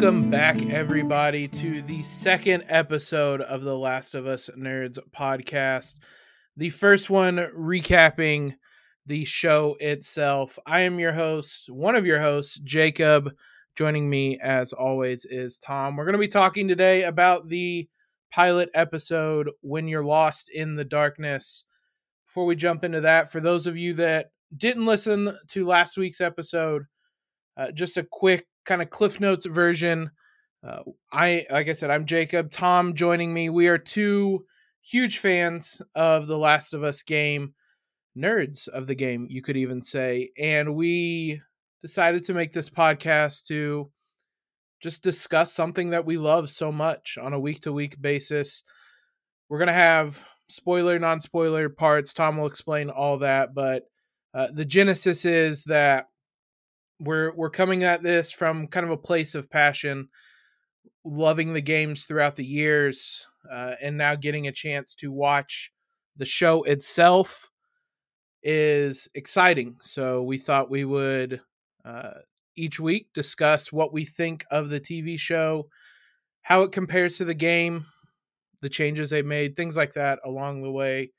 Welcome back, everybody, to the second episode of the Last of Us Nerds podcast. The first one recapping the show itself. I am your host, one of your hosts, Jacob. Joining me, as always, is Tom. We're going to be talking today about the pilot episode, When You're Lost in the Darkness. Before we jump into that, for those of you that didn't listen to last week's episode, uh, just a quick kind of Cliff Notes version. Uh, I, like I said, I'm Jacob. Tom joining me. We are two huge fans of the Last of Us game, nerds of the game, you could even say. And we decided to make this podcast to just discuss something that we love so much on a week to week basis. We're to have spoiler, non spoiler parts. Tom will explain all that. But uh, the genesis is that we're we're coming at this from kind of a place of passion, loving the games throughout the years, uh, and now getting a chance to watch the show itself is exciting. So we thought we would uh, each week discuss what we think of the TV show, how it compares to the game, the changes they made, things like that along the way.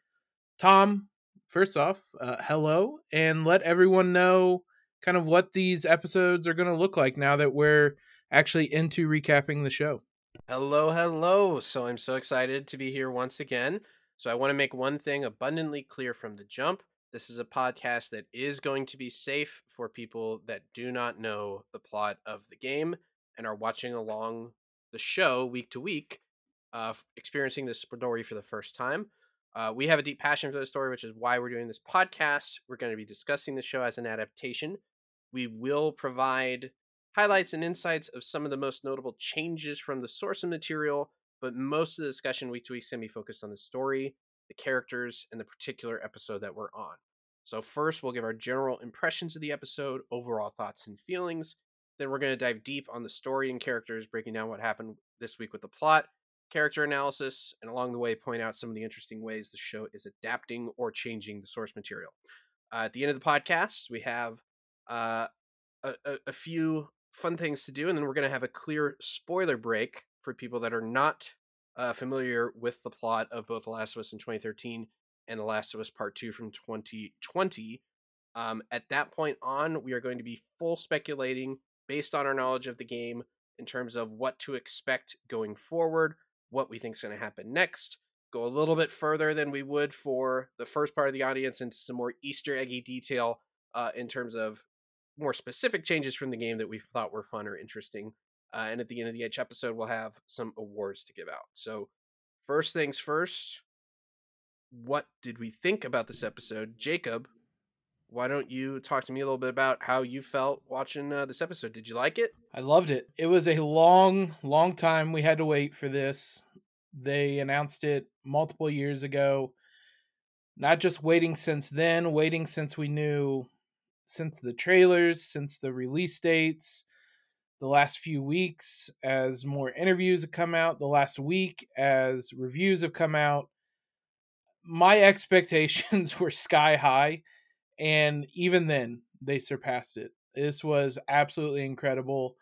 Tom, first off, uh, hello, and let everyone know kind of what these episodes are going to look like now that we're actually into recapping the show. Hello, hello. So I'm so excited to be here once again. So I want to make one thing abundantly clear from the jump. This is a podcast that is going to be safe for people that do not know the plot of the game and are watching along the show week to week, uh, experiencing this story for the first time. Uh, we have a deep passion for the story, which is why we're doing this podcast. We're going to be discussing the show as an adaptation. We will provide highlights and insights of some of the most notable changes from the source of material, but most of the discussion week to week is going to be focused on the story, the characters, and the particular episode that we're on. So, first, we'll give our general impressions of the episode, overall thoughts and feelings. Then, we're going to dive deep on the story and characters, breaking down what happened this week with the plot, character analysis, and along the way, point out some of the interesting ways the show is adapting or changing the source material. Uh, at the end of the podcast, we have uh, a, a, few fun things to do, and then we're going to have a clear spoiler break for people that are not uh, familiar with the plot of both The Last of Us in 2013 and The Last of Us Part 2 from 2020. Um, at that point on, we are going to be full speculating based on our knowledge of the game in terms of what to expect going forward, what we think is going to happen next. Go a little bit further than we would for the first part of the audience into some more Easter eggy detail uh, in terms of more specific changes from the game that we thought were fun or interesting. Uh, and at the end of the each episode, we'll have some awards to give out. So, first things first, what did we think about this episode? Jacob, why don't you talk to me a little bit about how you felt watching uh, this episode? Did you like it? I loved it. It was a long, long time we had to wait for this. They announced it multiple years ago. Not just waiting since then, waiting since we knew since the trailers, since the release dates, the last few weeks as more interviews have come out, the last week as reviews have come out. My expectations were sky high, and even then, they surpassed it. This was absolutely incredible.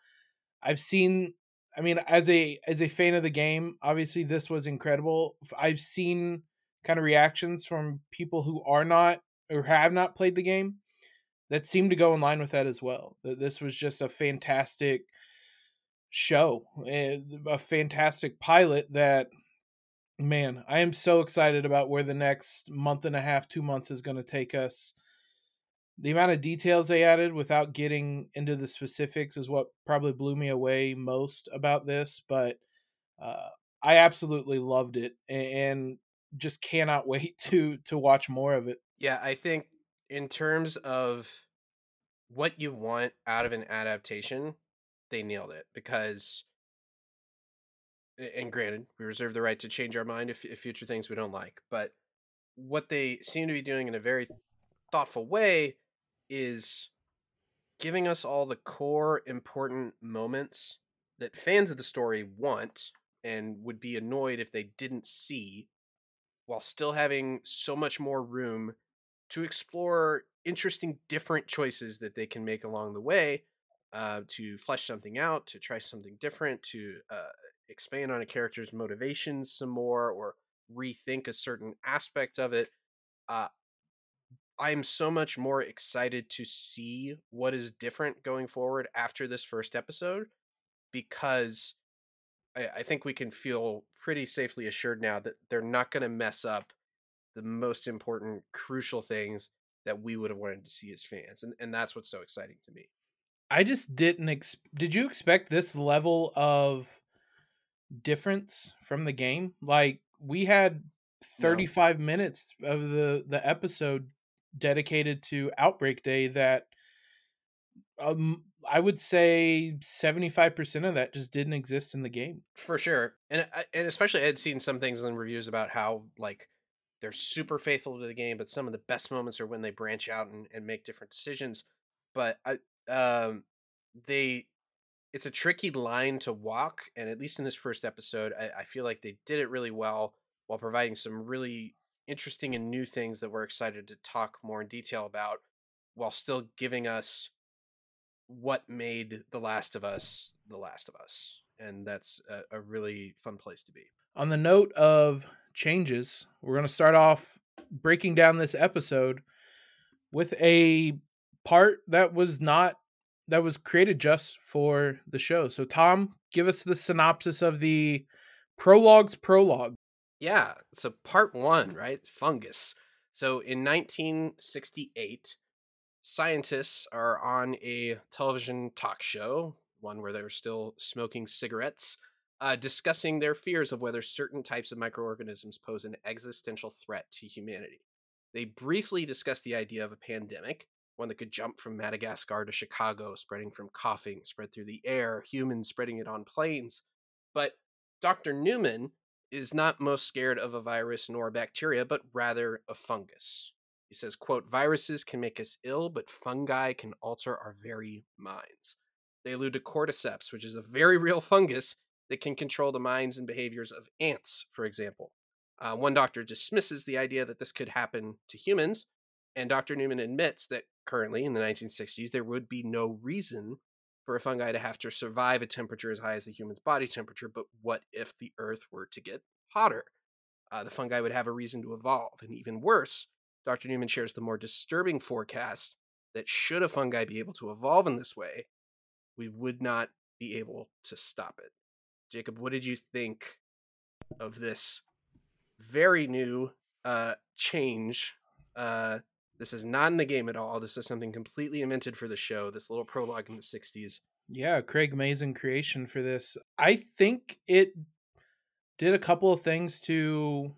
I've seen I mean as a as a fan of the game, obviously this was incredible. I've seen kind of reactions from people who are not or have not played the game that seemed to go in line with that as well. That this was just a fantastic show, eh, a fantastic pilot that man, I am so excited about where the next month and a half, 2 months is going to take us. The amount of details they added without getting into the specifics is what probably blew me away most about this, but uh, I absolutely loved it and just cannot wait to to watch more of it. Yeah, I think in terms of what you want out of an adaptation, they nailed it because and granted, we reserve the right to change our mind if, if future things we don't like, but what they seem to be doing in a very thoughtful way is giving us all the core important moments that fans of the story want and would be annoyed if they didn't see while still having so much more room to explore interesting different choices that they can make along the way uh, to flesh something out, to try something different, to uh, expand on a character's motivations some more, or rethink a certain aspect of it. Uh, I'm so much more excited to see what is different going forward after this first episode because I, I think we can feel pretty safely assured now that they're not going to mess up the most important, crucial things that we would have wanted to see as fans. And, and that's what's so exciting to me. I just didn't. Ex- Did you expect this level of difference from the game? Like, we had 35 no. minutes of the the episode dedicated to outbreak day that um I would say 75% of that just didn't exist in the game. For sure. And and especially I had seen some things in reviews about how like they're super faithful to the game, but some of the best moments are when they branch out and, and make different decisions. But I um they it's a tricky line to walk, and at least in this first episode, I, I feel like they did it really well while providing some really interesting and new things that we're excited to talk more in detail about while still giving us what made The Last of Us The Last of Us. And that's a, a really fun place to be. On the note of changes, we're going to start off breaking down this episode with a part that was not that was created just for the show. So Tom, give us the synopsis of the prologue's prologue. Yeah. So part one, right? Fungus. So in 1968, scientists are on a television talk show, one where they're still smoking cigarettes, uh, discussing their fears of whether certain types of microorganisms pose an existential threat to humanity. They briefly discuss the idea of a pandemic, one that could jump from Madagascar to Chicago, spreading from coughing, spread through the air, humans spreading it on planes. But Dr. Newman is not most scared of a virus nor a bacteria, but rather a fungus. He says, quote, viruses can make us ill, but fungi can alter our very minds. They allude to cordyceps, which is a very real fungus that can control the minds and behaviors of ants, for example. Uh, one doctor dismisses the idea that this could happen to humans, and Dr. Newman admits that currently, in the 1960s, there would be no reason for a fungi to have to survive a temperature as high as the human's body temperature, but what if the Earth were to get hotter? Uh, the fungi would have a reason to evolve. And even worse, Dr. Newman shares the more disturbing forecast that should a fungi be able to evolve in this way, we would not be able to stop it. Jacob, what did you think of this very new uh, change uh, this is not in the game at all. This is something completely invented for the show. This little prologue in the 60s. Yeah, Craig Mazin creation for this. I think it did a couple of things to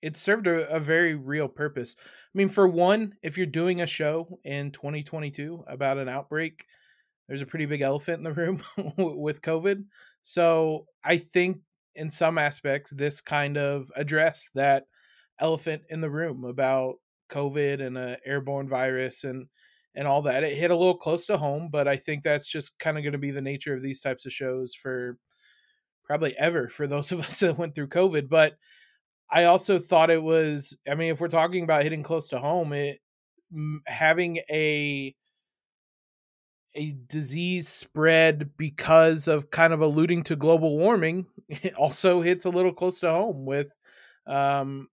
it served a, a, very real purpose. I mean, for one, if you're doing a show in 2022 about an outbreak, there's a pretty big elephant in the room with COVID. So I think in some aspects, this kind of addressed that elephant in the room about COVID and a airborne virus and and all that. It hit a little close to home, but I think that's just kind of going to be the nature of these types of shows for probably ever for those of us that went through COVID. But I also thought it was. I mean, if we're talking about hitting close to home, it having a a disease spread because of kind of alluding to global warming it also hits a little close to home with um,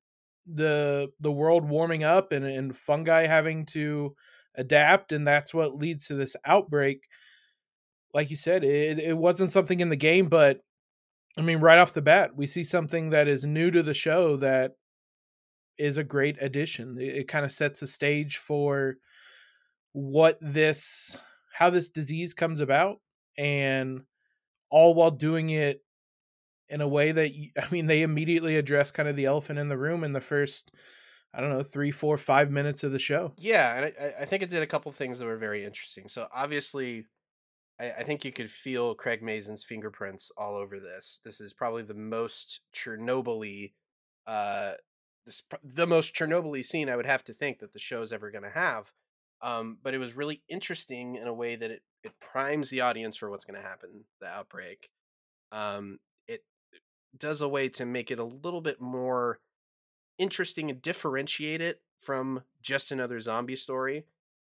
the the world warming up and, and fungi having to adapt and that's what leads to this outbreak. Like you said it, it wasn't something in the game but i mean right off the bat we see something that is new to the show that is a great addition. It, it kind of sets the stage for what this how this disease comes about and all while doing it in a way that I mean they immediately address kind of the elephant in the room in the first I don't know three, four, five minutes of the show. Yeah, and I, I think it did a couple things that were very interesting. So obviously, I, I think you could feel Craig Mazin's fingerprints all over this. This is probably the most Chernobyl-y, uh, this, the most Chernobyl-y scene I would have to think that the show's ever going to have. Um, but it was really interesting in a way that it it primes the audience for what's going to happen, the outbreak. Um, it does a way to make it a little bit more interesting and differentiate it from just another zombie story.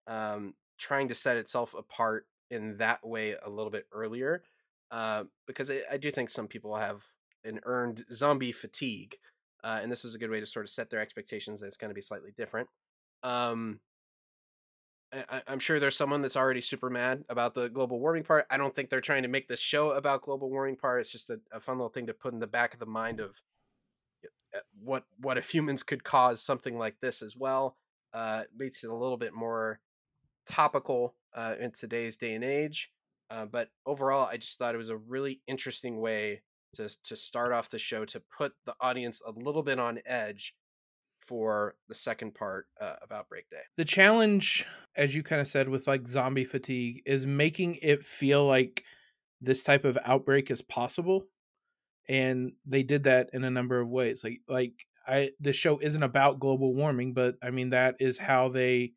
Um, trying to set itself apart in that way a little bit earlier, uh, because I, I do think some people have an earned zombie fatigue, uh, and this was a good way to sort of set their expectations that it's going to be slightly different. Um, I, I'm sure there's someone that's already super mad about the global warming part. I don't think they're trying to make this show about global warming part. It's just a, a fun little thing to put in the back of the mind of uh, what what if humans could cause something like this as well. Uh, makes it a little bit more topical uh, in today's day and age. Uh, but overall, I just thought it was a really interesting way to to start off the show to put the audience a little bit on edge for the second part uh, of Outbreak Day. The challenge, as you kind of said, with like zombie fatigue, is making it feel like this type of outbreak is possible, and they did that in a number of ways. Like like I, the show isn't about global warming, but I mean that is how they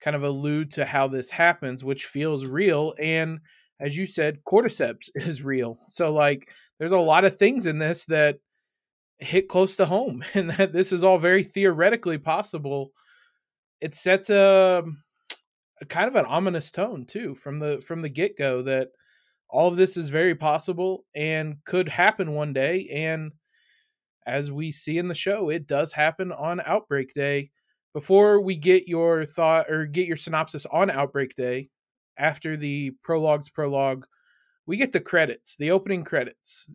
kind of allude to how this happens, which feels real. And as you said, cordyceps is real. So like there's a lot of things in this that hit close to home and that this is all very theoretically possible. It sets a, um, a kind of an ominous tone too from the from the get-go that all of this is very possible and could happen one day and as we see in the show it does happen on outbreak day before we get your thought or get your synopsis on Outbreak Day, after the prologue's prologue, we get the credits, the opening credits.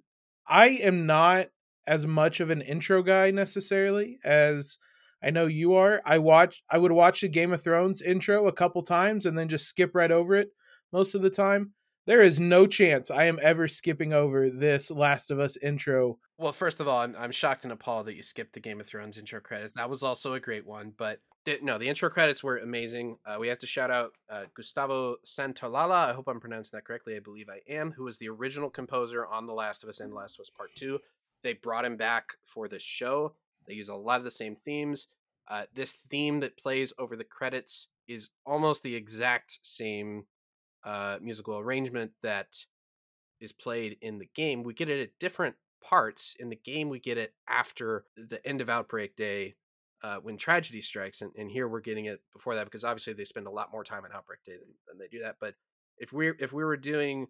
I am not as much of an intro guy necessarily as I know you are. I watch I would watch the Game of Thrones intro a couple times and then just skip right over it most of the time. There is no chance I am ever skipping over this Last of Us intro. Well, first of all, I'm, I'm shocked and appalled that you skipped the Game of Thrones intro credits. That was also a great one, but no, the intro credits were amazing. Uh, we have to shout out uh, Gustavo Santaolalla. I hope I'm pronouncing that correctly. I believe I am. Who was the original composer on The Last of Us and Last of Us Part Two? They brought him back for this show. They use a lot of the same themes. Uh, this theme that plays over the credits is almost the exact same uh, musical arrangement that is played in the game. We get it at different parts. In the game, we get it after the end of Outbreak Day uh, when tragedy strikes. And, and here we're getting it before that because obviously they spend a lot more time on Outbreak Day than, than they do that. But if we if we were doing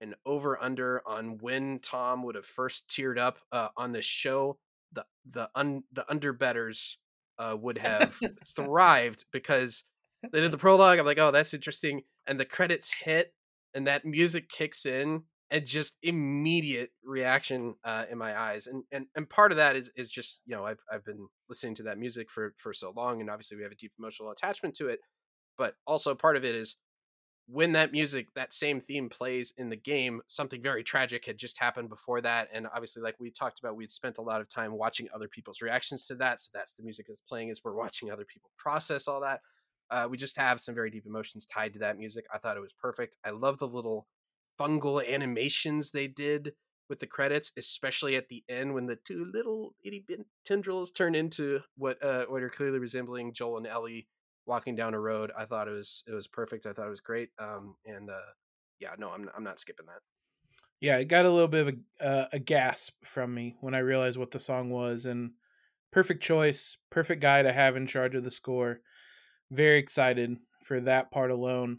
an over under on when Tom would have first teared up uh, on this show, the the un, the under betters uh, would have thrived because they did the prologue. I'm like, oh, that's interesting and the credits hit and that music kicks in and just immediate reaction uh, in my eyes and, and and part of that is is just you know I've I've been listening to that music for for so long and obviously we have a deep emotional attachment to it but also part of it is when that music that same theme plays in the game something very tragic had just happened before that and obviously like we talked about we'd spent a lot of time watching other people's reactions to that so that's the music that's playing as we're watching other people process all that uh, we just have some very deep emotions tied to that music. I thought it was perfect. I love the little fungal animations they did with the credits, especially at the end when the two little itty bit tendrils turn into what uh, what are clearly resembling Joel and Ellie walking down a road. I thought it was it was perfect. I thought it was great. Um, and uh, yeah, no, I'm I'm not skipping that. Yeah, it got a little bit of a uh, a gasp from me when I realized what the song was, and perfect choice, perfect guy to have in charge of the score very excited for that part alone.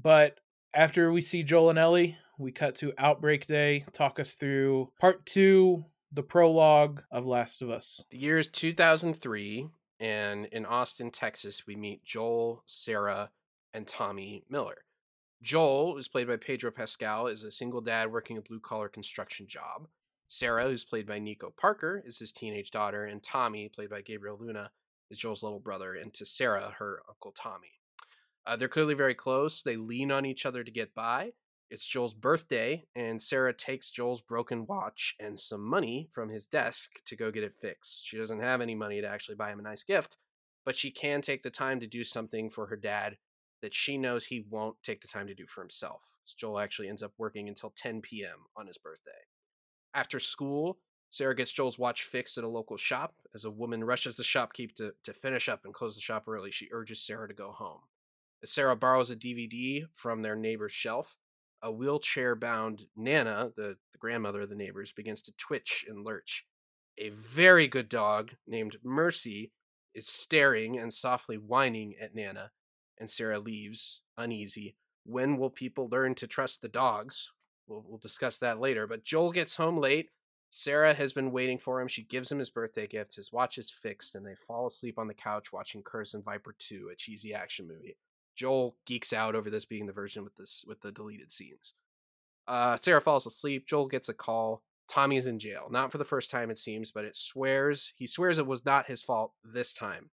But after we see Joel and Ellie, we cut to Outbreak Day. Talk us through part two, the prologue of Last of Us. The year is 2003, and in Austin, Texas, we meet Joel, Sarah, and Tommy Miller. Joel, who's played by Pedro Pascal, is a single dad working a blue collar construction job. Sarah, who's played by Nico Parker, is his teenage daughter, and Tommy, played by Gabriel Luna, is Joel's little brother, and to Sarah, her Uncle Tommy. Uh, they're clearly very close. They lean on each other to get by. It's Joel's birthday, and Sarah takes Joel's broken watch and some money from his desk to go get it fixed. She doesn't have any money to actually buy him a nice gift, but she can take the time to do something for her dad that she knows he won't take the time to do for himself. So Joel actually ends up working until 10 p.m. on his birthday. After school, Sarah gets Joel's watch fixed at a local shop. As a woman rushes the shopkeep to, to finish up and close the shop early, she urges Sarah to go home. As Sarah borrows a DVD from their neighbor's shelf, a wheelchair bound Nana, the, the grandmother of the neighbors, begins to twitch and lurch. A very good dog named Mercy is staring and softly whining at Nana, and Sarah leaves, uneasy, when will people learn to trust the dogs? We'll, we'll discuss that later. But Joel gets home late. Sarah has been waiting for him. She gives him his birthday gift. His watch is fixed, and they fall asleep on the couch watching Curtis and Viper 2, a cheesy action movie. Joel geeks out over this being the version with this with the deleted scenes. Uh, Sarah falls asleep. Joel gets a call. Tommy's in jail. Not for the first time, it seems, but it swears he swears it was not his fault this time.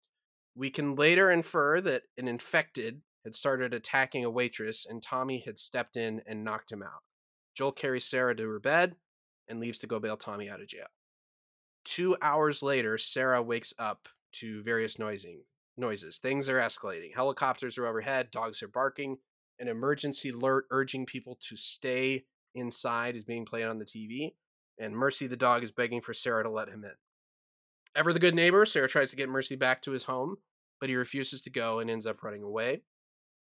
We can later infer that an infected had started attacking a waitress, and Tommy had stepped in and knocked him out. Joel carries Sarah to her bed and leaves to go bail Tommy out of jail. Two hours later, Sarah wakes up to various noising noises. Things are escalating. Helicopters are overhead, dogs are barking, an emergency alert urging people to stay inside is being played on the TV, and Mercy the dog is begging for Sarah to let him in. Ever the good neighbor, Sarah tries to get Mercy back to his home, but he refuses to go and ends up running away.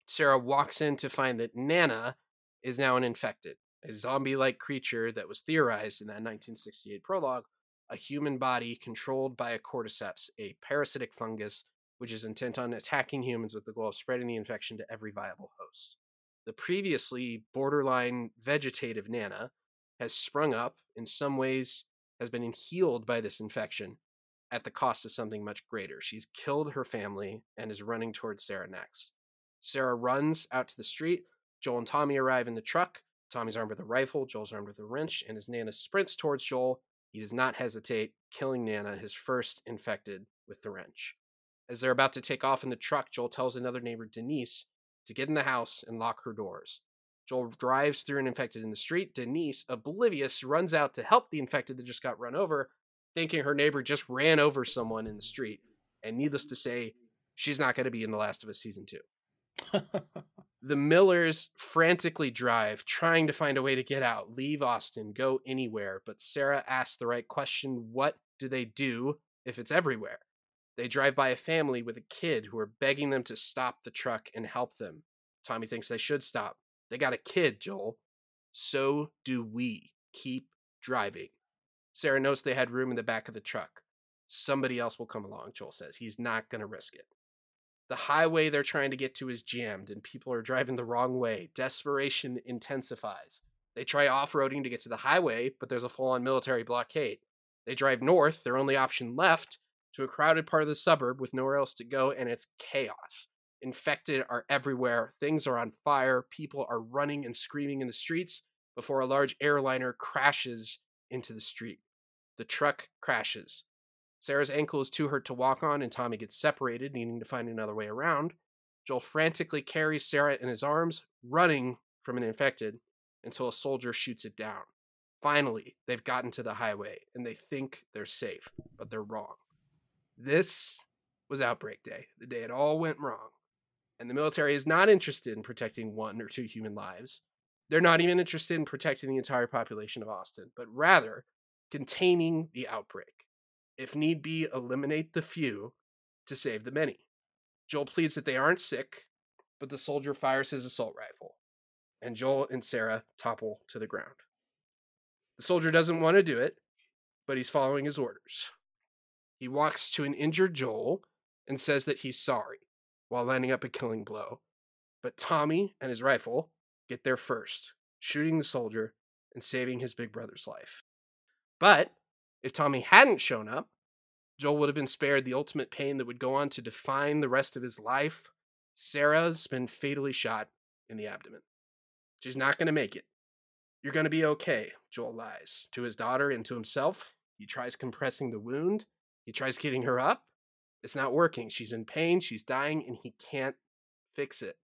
Sarah walks in to find that Nana is now an infected a zombie like creature that was theorized in that 1968 prologue, a human body controlled by a cordyceps, a parasitic fungus which is intent on attacking humans with the goal of spreading the infection to every viable host. The previously borderline vegetative Nana has sprung up, in some ways, has been healed by this infection at the cost of something much greater. She's killed her family and is running towards Sarah next. Sarah runs out to the street. Joel and Tommy arrive in the truck. Tommy's armed with a rifle, Joel's armed with a wrench, and as Nana sprints towards Joel, he does not hesitate, killing Nana, his first infected, with the wrench. As they're about to take off in the truck, Joel tells another neighbor, Denise, to get in the house and lock her doors. Joel drives through an infected in the street. Denise, oblivious, runs out to help the infected that just got run over, thinking her neighbor just ran over someone in the street. And needless to say, she's not going to be in The Last of Us Season 2. the Millers frantically drive, trying to find a way to get out, leave Austin, go anywhere. But Sarah asks the right question what do they do if it's everywhere? They drive by a family with a kid who are begging them to stop the truck and help them. Tommy thinks they should stop. They got a kid, Joel. So do we. Keep driving. Sarah notes they had room in the back of the truck. Somebody else will come along, Joel says. He's not going to risk it. The highway they're trying to get to is jammed and people are driving the wrong way. Desperation intensifies. They try off roading to get to the highway, but there's a full on military blockade. They drive north, their only option left, to a crowded part of the suburb with nowhere else to go, and it's chaos. Infected are everywhere, things are on fire, people are running and screaming in the streets before a large airliner crashes into the street. The truck crashes. Sarah's ankle is too hurt to walk on, and Tommy gets separated, needing to find another way around. Joel frantically carries Sarah in his arms, running from an infected, until a soldier shoots it down. Finally, they've gotten to the highway, and they think they're safe, but they're wrong. This was Outbreak Day, the day it all went wrong. And the military is not interested in protecting one or two human lives. They're not even interested in protecting the entire population of Austin, but rather containing the outbreak if need be, eliminate the few to save the many. Joel pleads that they aren't sick, but the soldier fires his assault rifle, and Joel and Sarah topple to the ground. The soldier doesn't want to do it, but he's following his orders. He walks to an injured Joel and says that he's sorry while lining up a killing blow. But Tommy and his rifle get there first, shooting the soldier and saving his big brother's life. But if Tommy hadn't shown up, Joel would have been spared the ultimate pain that would go on to define the rest of his life. Sarah's been fatally shot in the abdomen. She's not going to make it. You're going to be okay, Joel lies to his daughter and to himself. He tries compressing the wound. He tries getting her up. It's not working. She's in pain. She's dying, and he can't fix it.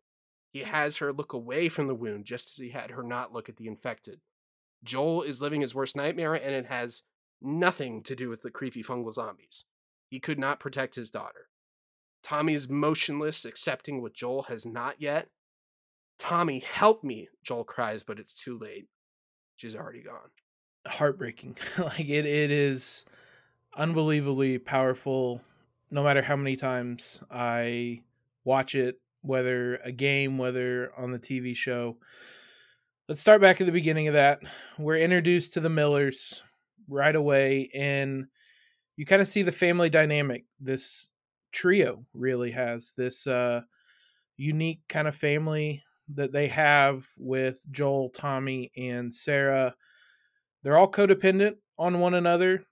He has her look away from the wound just as he had her not look at the infected. Joel is living his worst nightmare, and it has nothing to do with the creepy fungal zombies. He could not protect his daughter. Tommy is motionless, accepting what Joel has not yet. Tommy, help me, Joel cries, but it's too late. She's already gone. Heartbreaking. like it it is unbelievably powerful no matter how many times I watch it, whether a game, whether on the TV show. Let's start back at the beginning of that. We're introduced to the Millers right away and you kind of see the family dynamic this trio really has this uh unique kind of family that they have with Joel, Tommy, and Sarah. They're all codependent on one another.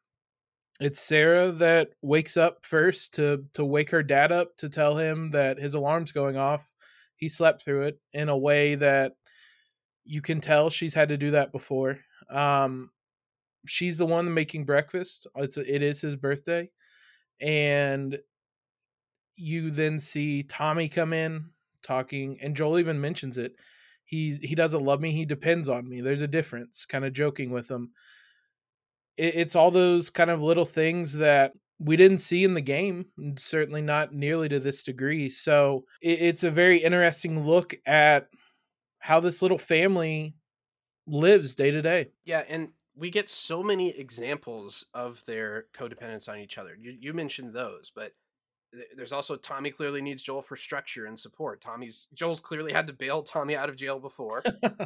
It's Sarah that wakes up first to to wake her dad up to tell him that his alarm's going off. He slept through it in a way that you can tell she's had to do that before. Um, she's the one making breakfast. It's a, it is his birthday, and you then see Tommy come in talking, and Joel even mentions it. He he doesn't love me. He depends on me. There's a difference. Kind of joking with him. It, it's all those kind of little things that we didn't see in the game. Certainly not nearly to this degree. So it, it's a very interesting look at how this little family lives day to day. Yeah, and we get so many examples of their codependence on each other. You, you mentioned those, but there's also Tommy clearly needs Joel for structure and support. Tommy's Joel's clearly had to bail Tommy out of jail before.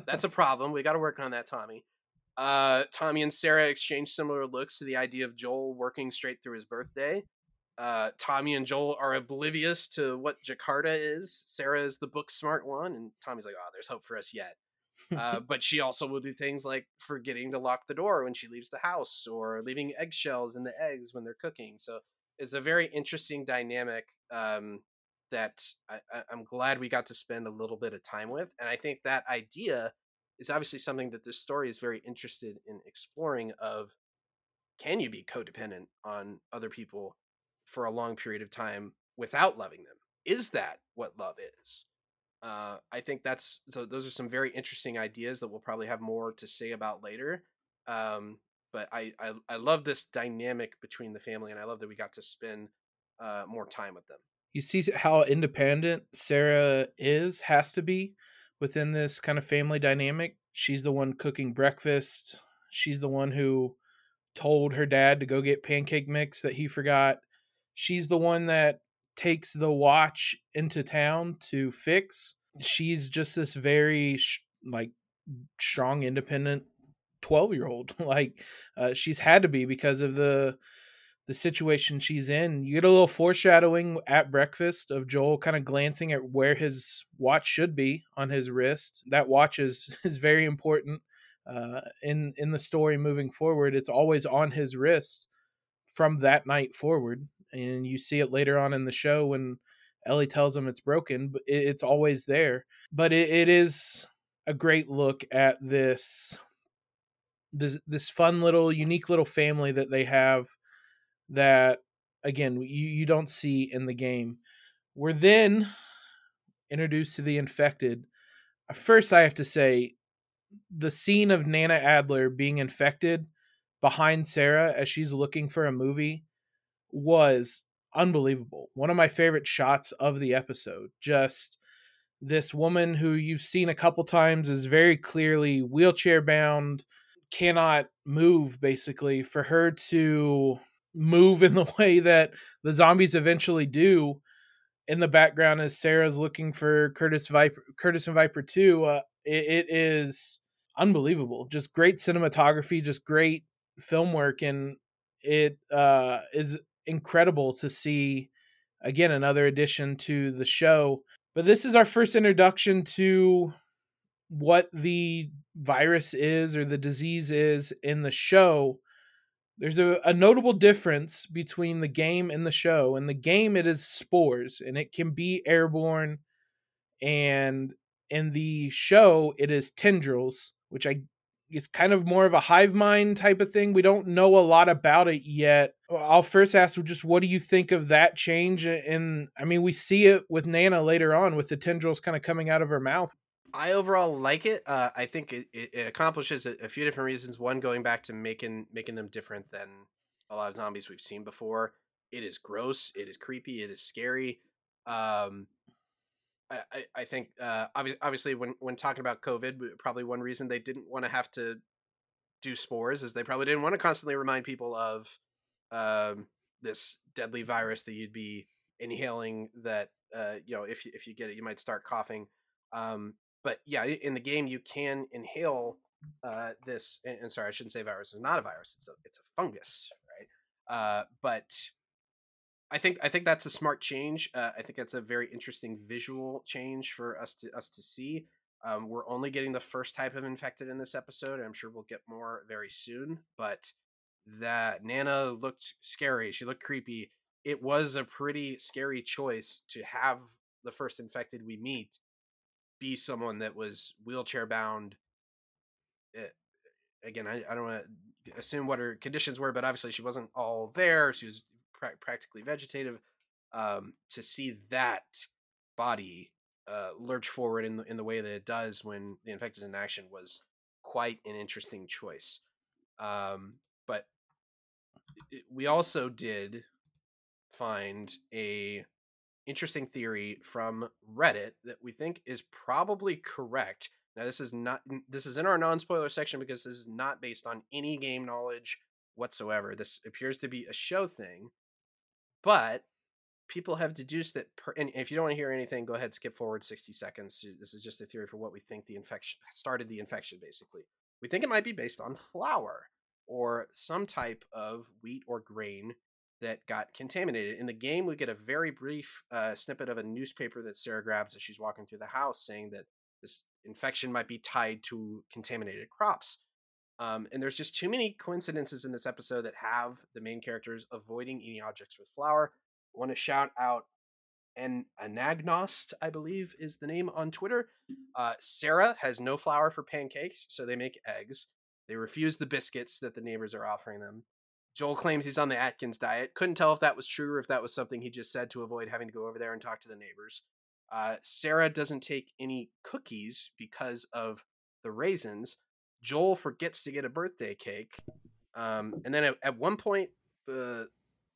That's a problem. We got to work on that, Tommy. Uh, Tommy and Sarah exchange similar looks to the idea of Joel working straight through his birthday. Uh, Tommy and Joel are oblivious to what Jakarta is. Sarah is the book smart one, and Tommy's like, "Oh, there's hope for us yet." Uh, but she also will do things like forgetting to lock the door when she leaves the house, or leaving eggshells in the eggs when they're cooking. So it's a very interesting dynamic um, that I, I'm glad we got to spend a little bit of time with, and I think that idea is obviously something that this story is very interested in exploring. Of can you be codependent on other people for a long period of time without loving them? Is that what love is? Uh, I think that's so. Those are some very interesting ideas that we'll probably have more to say about later. Um, but I, I I love this dynamic between the family, and I love that we got to spend uh, more time with them. You see how independent Sarah is, has to be within this kind of family dynamic. She's the one cooking breakfast. She's the one who told her dad to go get pancake mix that he forgot. She's the one that takes the watch into town to fix. She's just this very like strong, independent 12 year old. like uh, she's had to be because of the the situation she's in. You get a little foreshadowing at breakfast of Joel kind of glancing at where his watch should be on his wrist. That watch is is very important uh, in in the story moving forward. It's always on his wrist from that night forward and you see it later on in the show when Ellie tells him it's broken, but it's always there. But it, it is a great look at this this this fun little unique little family that they have that again you, you don't see in the game. We're then introduced to the infected. Uh, first, I have to say, the scene of Nana Adler being infected behind Sarah as she's looking for a movie was unbelievable. One of my favorite shots of the episode. Just this woman who you've seen a couple times is very clearly wheelchair bound, cannot move basically. For her to move in the way that the zombies eventually do in the background as Sarah's looking for Curtis Viper Curtis and Viper 2 uh, it, it is unbelievable just great cinematography just great film work and it uh, is incredible to see again another addition to the show. But this is our first introduction to what the virus is or the disease is in the show. There's a, a notable difference between the game and the show. In the game, it is spores and it can be airborne. And in the show, it is tendrils, which I it's kind of more of a hive mind type of thing. We don't know a lot about it yet. I'll first ask just what do you think of that change? And I mean, we see it with Nana later on with the tendrils kind of coming out of her mouth. I overall like it. Uh, I think it, it, accomplishes a, a, few different reasons. One, going back to making making them different than a lot of zombies we've seen before. It is gross. It is creepy. It is scary. Um, I, I think uh, obviously, obviously when when talking about COVID, probably one reason they didn't want to have to do spores is they probably didn't want to constantly remind people of um, this deadly virus that you'd be inhaling. That uh, you know, if if you get it, you might start coughing. Um, but yeah, in the game, you can inhale uh, this. And, and, sorry, I shouldn't say virus. It's not a virus. It's a it's a fungus, right? Uh, but I think I think that's a smart change. Uh, I think that's a very interesting visual change for us to us to see. Um, we're only getting the first type of infected in this episode. I'm sure we'll get more very soon, but that Nana looked scary. She looked creepy. It was a pretty scary choice to have the first infected we meet be someone that was wheelchair bound. Again, I, I don't want to assume what her conditions were, but obviously she wasn't all there. She was pra- practically vegetative. Um, to see that body uh, lurch forward in the, in the way that it does when the infected is in action was quite an interesting choice. Um, but it, we also did find a interesting theory from Reddit that we think is probably correct. Now this is not this is in our non-spoiler section because this is not based on any game knowledge whatsoever. This appears to be a show thing. But people have deduced that per, and if you don't want to hear anything go ahead skip forward 60 seconds this is just a theory for what we think the infection started the infection basically we think it might be based on flour or some type of wheat or grain that got contaminated in the game we get a very brief uh, snippet of a newspaper that sarah grabs as she's walking through the house saying that this infection might be tied to contaminated crops um, and there's just too many coincidences in this episode that have the main characters avoiding eating objects with flour want to shout out an anagnost, I believe is the name on Twitter. Uh, Sarah has no flour for pancakes, so they make eggs. They refuse the biscuits that the neighbors are offering them. Joel claims he's on the Atkins diet. Couldn't tell if that was true or if that was something he just said to avoid having to go over there and talk to the neighbors. Uh, Sarah doesn't take any cookies because of the raisins. Joel forgets to get a birthday cake. Um, and then at, at one point, the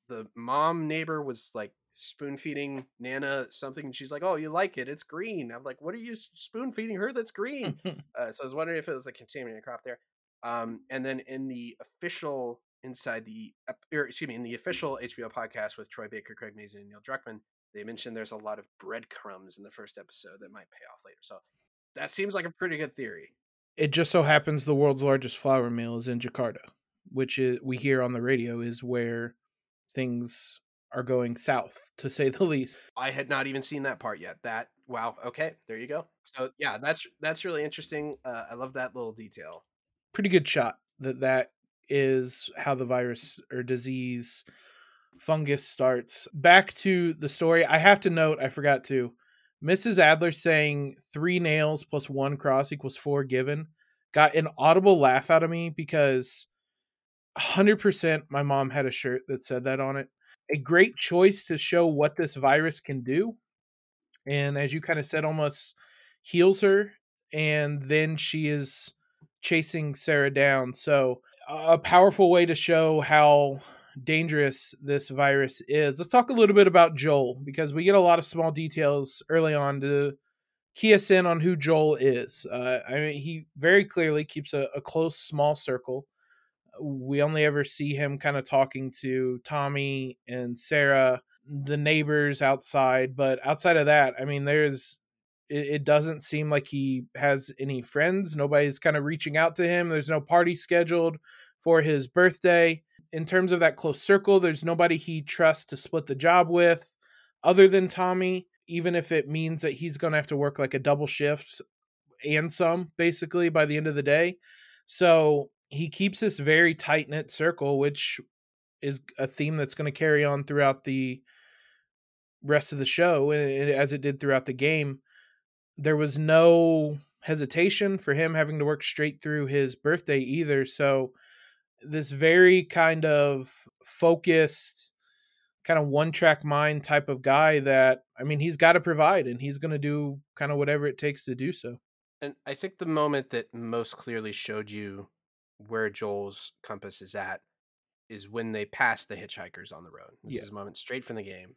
the mom neighbor was like spoon feeding Nana something, and she's like, "Oh, you like it? It's green." I'm like, "What are you spoon feeding her? That's green." uh, so I was wondering if it was a contaminated crop there. Um, and then in the official inside the or excuse me in the official HBO podcast with Troy Baker, Craig Mazin, and Neil Druckmann, they mentioned there's a lot of breadcrumbs in the first episode that might pay off later. So that seems like a pretty good theory. It just so happens the world's largest flour mill is in Jakarta, which is we hear on the radio is where things are going south to say the least. I had not even seen that part yet. That wow, okay, there you go. So yeah, that's that's really interesting. Uh, I love that little detail. Pretty good shot that that is how the virus or disease fungus starts. Back to the story. I have to note, I forgot to. Mrs. Adler saying three nails plus one cross equals four given got an audible laugh out of me because 100% my mom had a shirt that said that on it. A great choice to show what this virus can do. And as you kind of said, almost heals her. And then she is chasing Sarah down. So, a powerful way to show how dangerous this virus is. Let's talk a little bit about Joel because we get a lot of small details early on to key us in on who Joel is. Uh, I mean, he very clearly keeps a, a close, small circle we only ever see him kind of talking to Tommy and Sarah, the neighbors outside. But outside of that, I mean, there's it, it doesn't seem like he has any friends. Nobody's kind of reaching out to him. There's no party scheduled for his birthday. In terms of that close circle, there's nobody he trusts to split the job with other than Tommy, even if it means that he's going to have to work like a double shift and some basically by the end of the day. So he keeps this very tight knit circle, which is a theme that's going to carry on throughout the rest of the show, as it did throughout the game. There was no hesitation for him having to work straight through his birthday either. So, this very kind of focused, kind of one track mind type of guy that, I mean, he's got to provide and he's going to do kind of whatever it takes to do so. And I think the moment that most clearly showed you where Joel's compass is at is when they pass the hitchhikers on the road. This yeah. is a moment straight from the game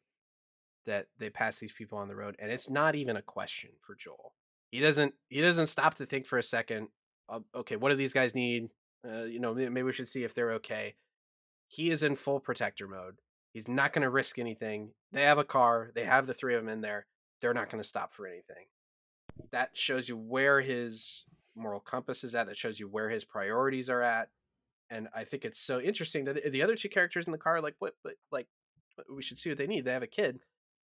that they pass these people on the road, and it's not even a question for Joel. He doesn't he doesn't stop to think for a second. Okay, what do these guys need? Uh, you know, maybe we should see if they're okay. He is in full protector mode. He's not going to risk anything. They have a car. They have the three of them in there. They're not going to stop for anything. That shows you where his moral compass is at that shows you where his priorities are at and i think it's so interesting that the other two characters in the car are like what, what like we should see what they need they have a kid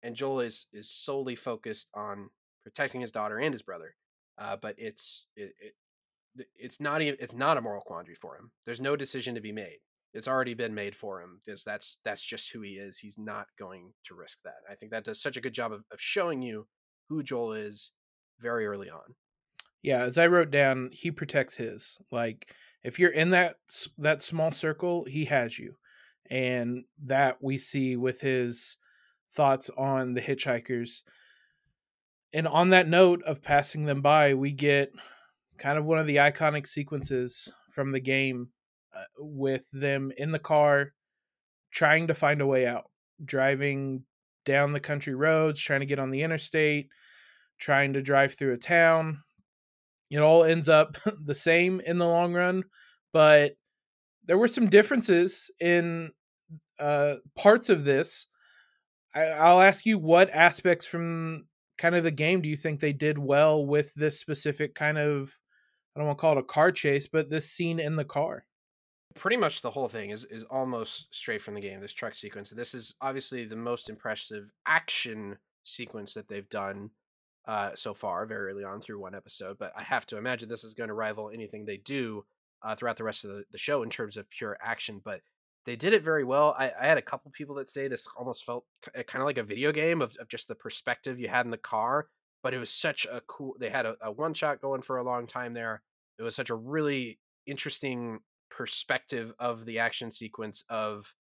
and joel is is solely focused on protecting his daughter and his brother uh, but it's it, it it's not even it's not a moral quandary for him. There's no decision to be made. It's already been made for him because that's that's just who he is. He's not going to risk that. I think that does such a good job of, of showing you who Joel is very early on. Yeah, as I wrote down, he protects his. Like if you're in that that small circle, he has you. And that we see with his thoughts on the hitchhikers. And on that note of passing them by, we get kind of one of the iconic sequences from the game uh, with them in the car trying to find a way out, driving down the country roads, trying to get on the interstate, trying to drive through a town. It all ends up the same in the long run, but there were some differences in uh, parts of this. I, I'll ask you what aspects from kind of the game do you think they did well with this specific kind of I don't want to call it a car chase, but this scene in the car. Pretty much the whole thing is is almost straight from the game. This truck sequence. This is obviously the most impressive action sequence that they've done uh, so far, very early on through one episode. But I have to imagine this is going to rival anything they do uh, throughout the rest of the, the show in terms of pure action. But they did it very well. I, I had a couple people that say this almost felt kind of like a video game of, of just the perspective you had in the car but it was such a cool they had a, a one shot going for a long time there it was such a really interesting perspective of the action sequence of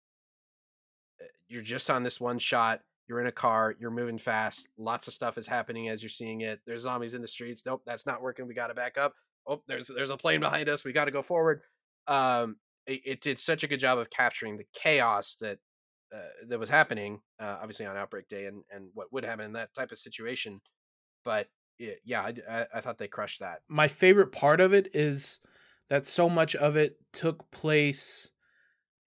eh, you're just on this one shot you're in a car you're moving fast lots of stuff is happening as you're seeing it there's zombies in the streets nope that's not working we got to back up oh there's there's a plane behind us we got to go forward um it, it, did such a good job of capturing the chaos that uh, that was happening uh, obviously on outbreak day and and what would happen in that type of situation but yeah, I, I thought they crushed that. My favorite part of it is that so much of it took place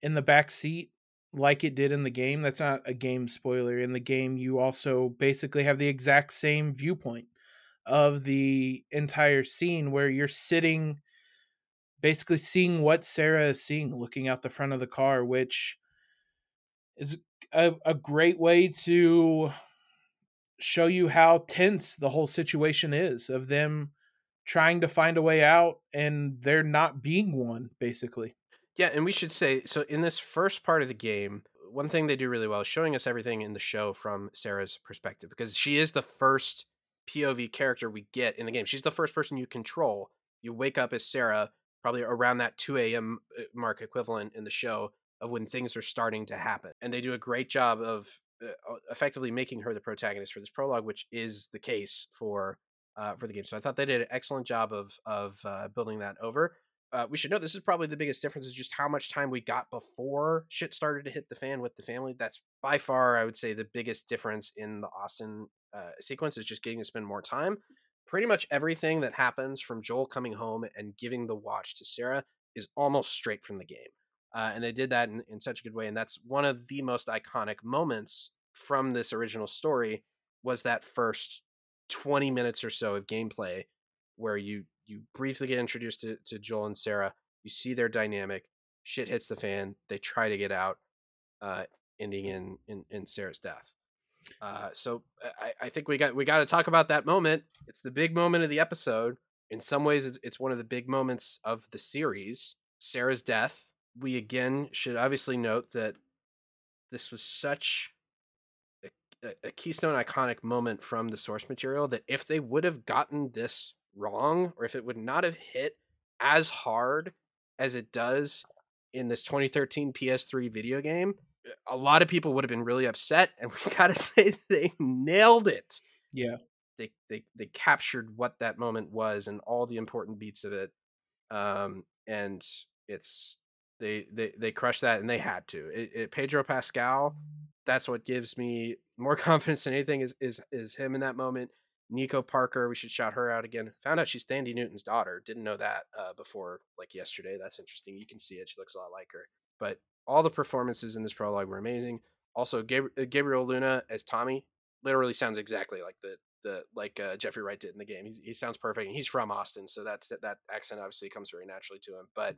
in the back seat like it did in the game. That's not a game spoiler. In the game, you also basically have the exact same viewpoint of the entire scene where you're sitting basically seeing what Sarah is seeing looking out the front of the car, which is a, a great way to show you how tense the whole situation is of them trying to find a way out and there not being one basically. Yeah and we should say so in this first part of the game one thing they do really well is showing us everything in the show from sarah's perspective because she is the first pov character we get in the game. She's the first person you control. You wake up as sarah probably around that 2 a.m uh, mark equivalent in the show of when things are starting to happen and they do a great job of uh, effectively making her the protagonist for this prologue, which is the case for uh, for the game. So I thought they did an excellent job of of uh, building that over. Uh, we should know this is probably the biggest difference is just how much time we got before shit started to hit the fan with the family. That's by far, I would say, the biggest difference in the Austin uh, sequence is just getting to spend more time. Pretty much everything that happens from Joel coming home and giving the watch to Sarah is almost straight from the game. Uh, and they did that in, in such a good way. And that's one of the most iconic moments from this original story was that first 20 minutes or so of gameplay where you you briefly get introduced to, to Joel and Sarah. You see their dynamic. Shit hits the fan. They try to get out, uh, ending in, in, in Sarah's death. Uh, so I, I think we got we got to talk about that moment. It's the big moment of the episode. In some ways, it's, it's one of the big moments of the series. Sarah's death we again should obviously note that this was such a, a, keystone iconic moment from the source material that if they would have gotten this wrong or if it would not have hit as hard as it does in this 2013 PS3 video game, a lot of people would have been really upset and we got to say they nailed it. Yeah. They, they they captured what that moment was and all the important beats of it. Um and it's they they they crushed that, and they had to. It, it, Pedro Pascal, that's what gives me more confidence than anything. Is is is him in that moment? Nico Parker, we should shout her out again. Found out she's Thandie Newton's daughter. Didn't know that uh, before, like yesterday. That's interesting. You can see it. She looks a lot like her. But all the performances in this prologue were amazing. Also, uh, Gabriel Luna as Tommy literally sounds exactly like the the like uh, Jeffrey Wright did in the game. He's, he sounds perfect, and he's from Austin, so that's that accent obviously comes very naturally to him. But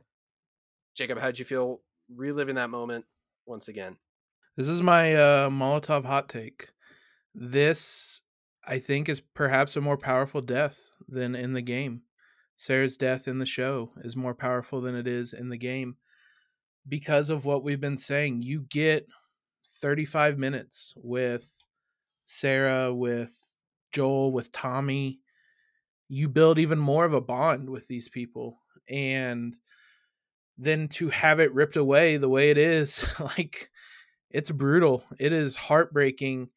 Jacob, how did you feel reliving that moment once again? This is my uh, Molotov hot take. This, I think is perhaps a more powerful death than in the game. Sarah's death in the show is more powerful than it is in the game because of what we've been saying. You get 35 minutes with Sarah, with Joel, with Tommy. You build even more of a bond with these people. And then to have it ripped away the way it is, like it's brutal. It is heartbreaking.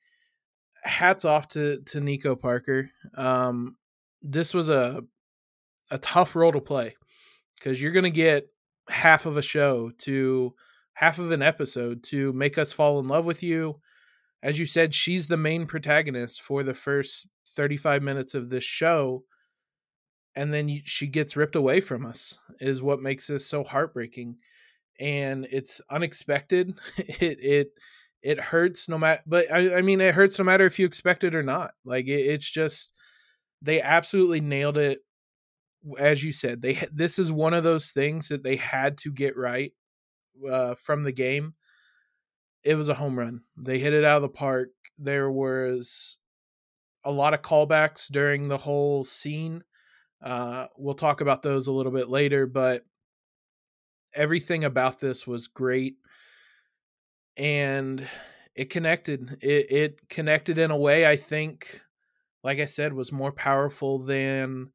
Hats off to to Nico Parker. Um, this was a a tough role to play because you're going to get half of a show to half of an episode to make us fall in love with you. As you said, she's the main protagonist for the first 35 minutes of this show and then she gets ripped away from us is what makes this so heartbreaking and it's unexpected it it it hurts no matter but I, I mean it hurts no matter if you expect it or not like it, it's just they absolutely nailed it as you said they this is one of those things that they had to get right uh, from the game it was a home run they hit it out of the park there was a lot of callbacks during the whole scene uh, we'll talk about those a little bit later, but everything about this was great. And it connected. It, it connected in a way I think, like I said, was more powerful than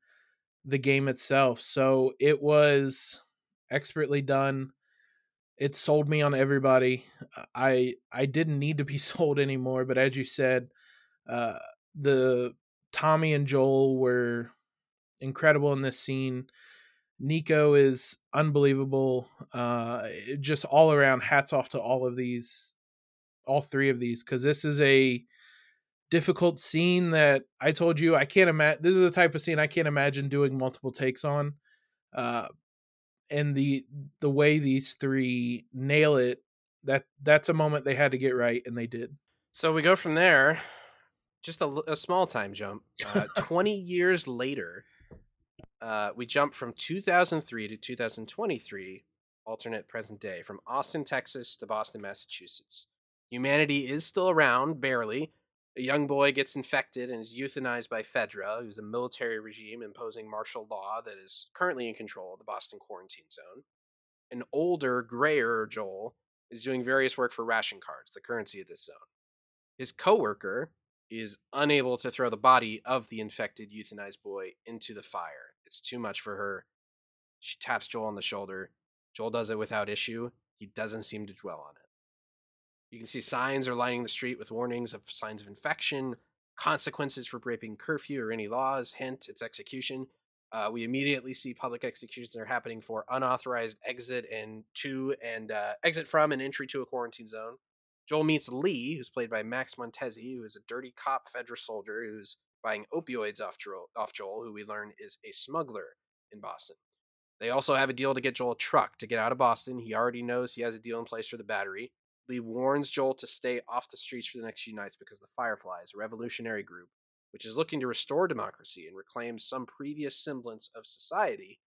the game itself. So it was expertly done. It sold me on everybody. I I didn't need to be sold anymore, but as you said, uh, the Tommy and Joel were incredible in this scene. Nico is unbelievable. Uh, just all around, hats off to all of these, all three of these, because this is a difficult scene that I told you I can't imagine. This is the type of scene I can't imagine doing multiple takes on. Uh, and the the way these three nail it, that that's a moment they had to get right, and they did. So we go from there, just a, a small time jump. Uh, Twenty years later, uh, we jump from 2003 to 2023, alternate present day, from Austin, Texas to Boston, Massachusetts. Humanity is still around, barely. A young boy gets infected and is euthanized by Fedra, who's a military regime imposing martial law that is currently in control of the Boston quarantine zone. An older, grayer Joel is doing various work for ration cards, the currency of this zone. His coworker is unable to throw the body of the infected euthanized boy into the fire it's too much for her. She taps Joel on the shoulder. Joel does it without issue. He doesn't seem to dwell on it. You can see signs are lining the street with warnings of signs of infection, consequences for breaking curfew or any laws. Hint, it's execution. Uh, we immediately see public executions are happening for unauthorized exit and to and uh, exit from and entry to a quarantine zone. Joel meets Lee, who's played by Max Montesi, who is a dirty cop Fedra soldier who's buying opioids off Joel, off Joel, who we learn is a smuggler in Boston. They also have a deal to get Joel a truck to get out of Boston. He already knows he has a deal in place for the battery. Lee warns Joel to stay off the streets for the next few nights because the Fireflies, a revolutionary group, which is looking to restore democracy and reclaim some previous semblance of society,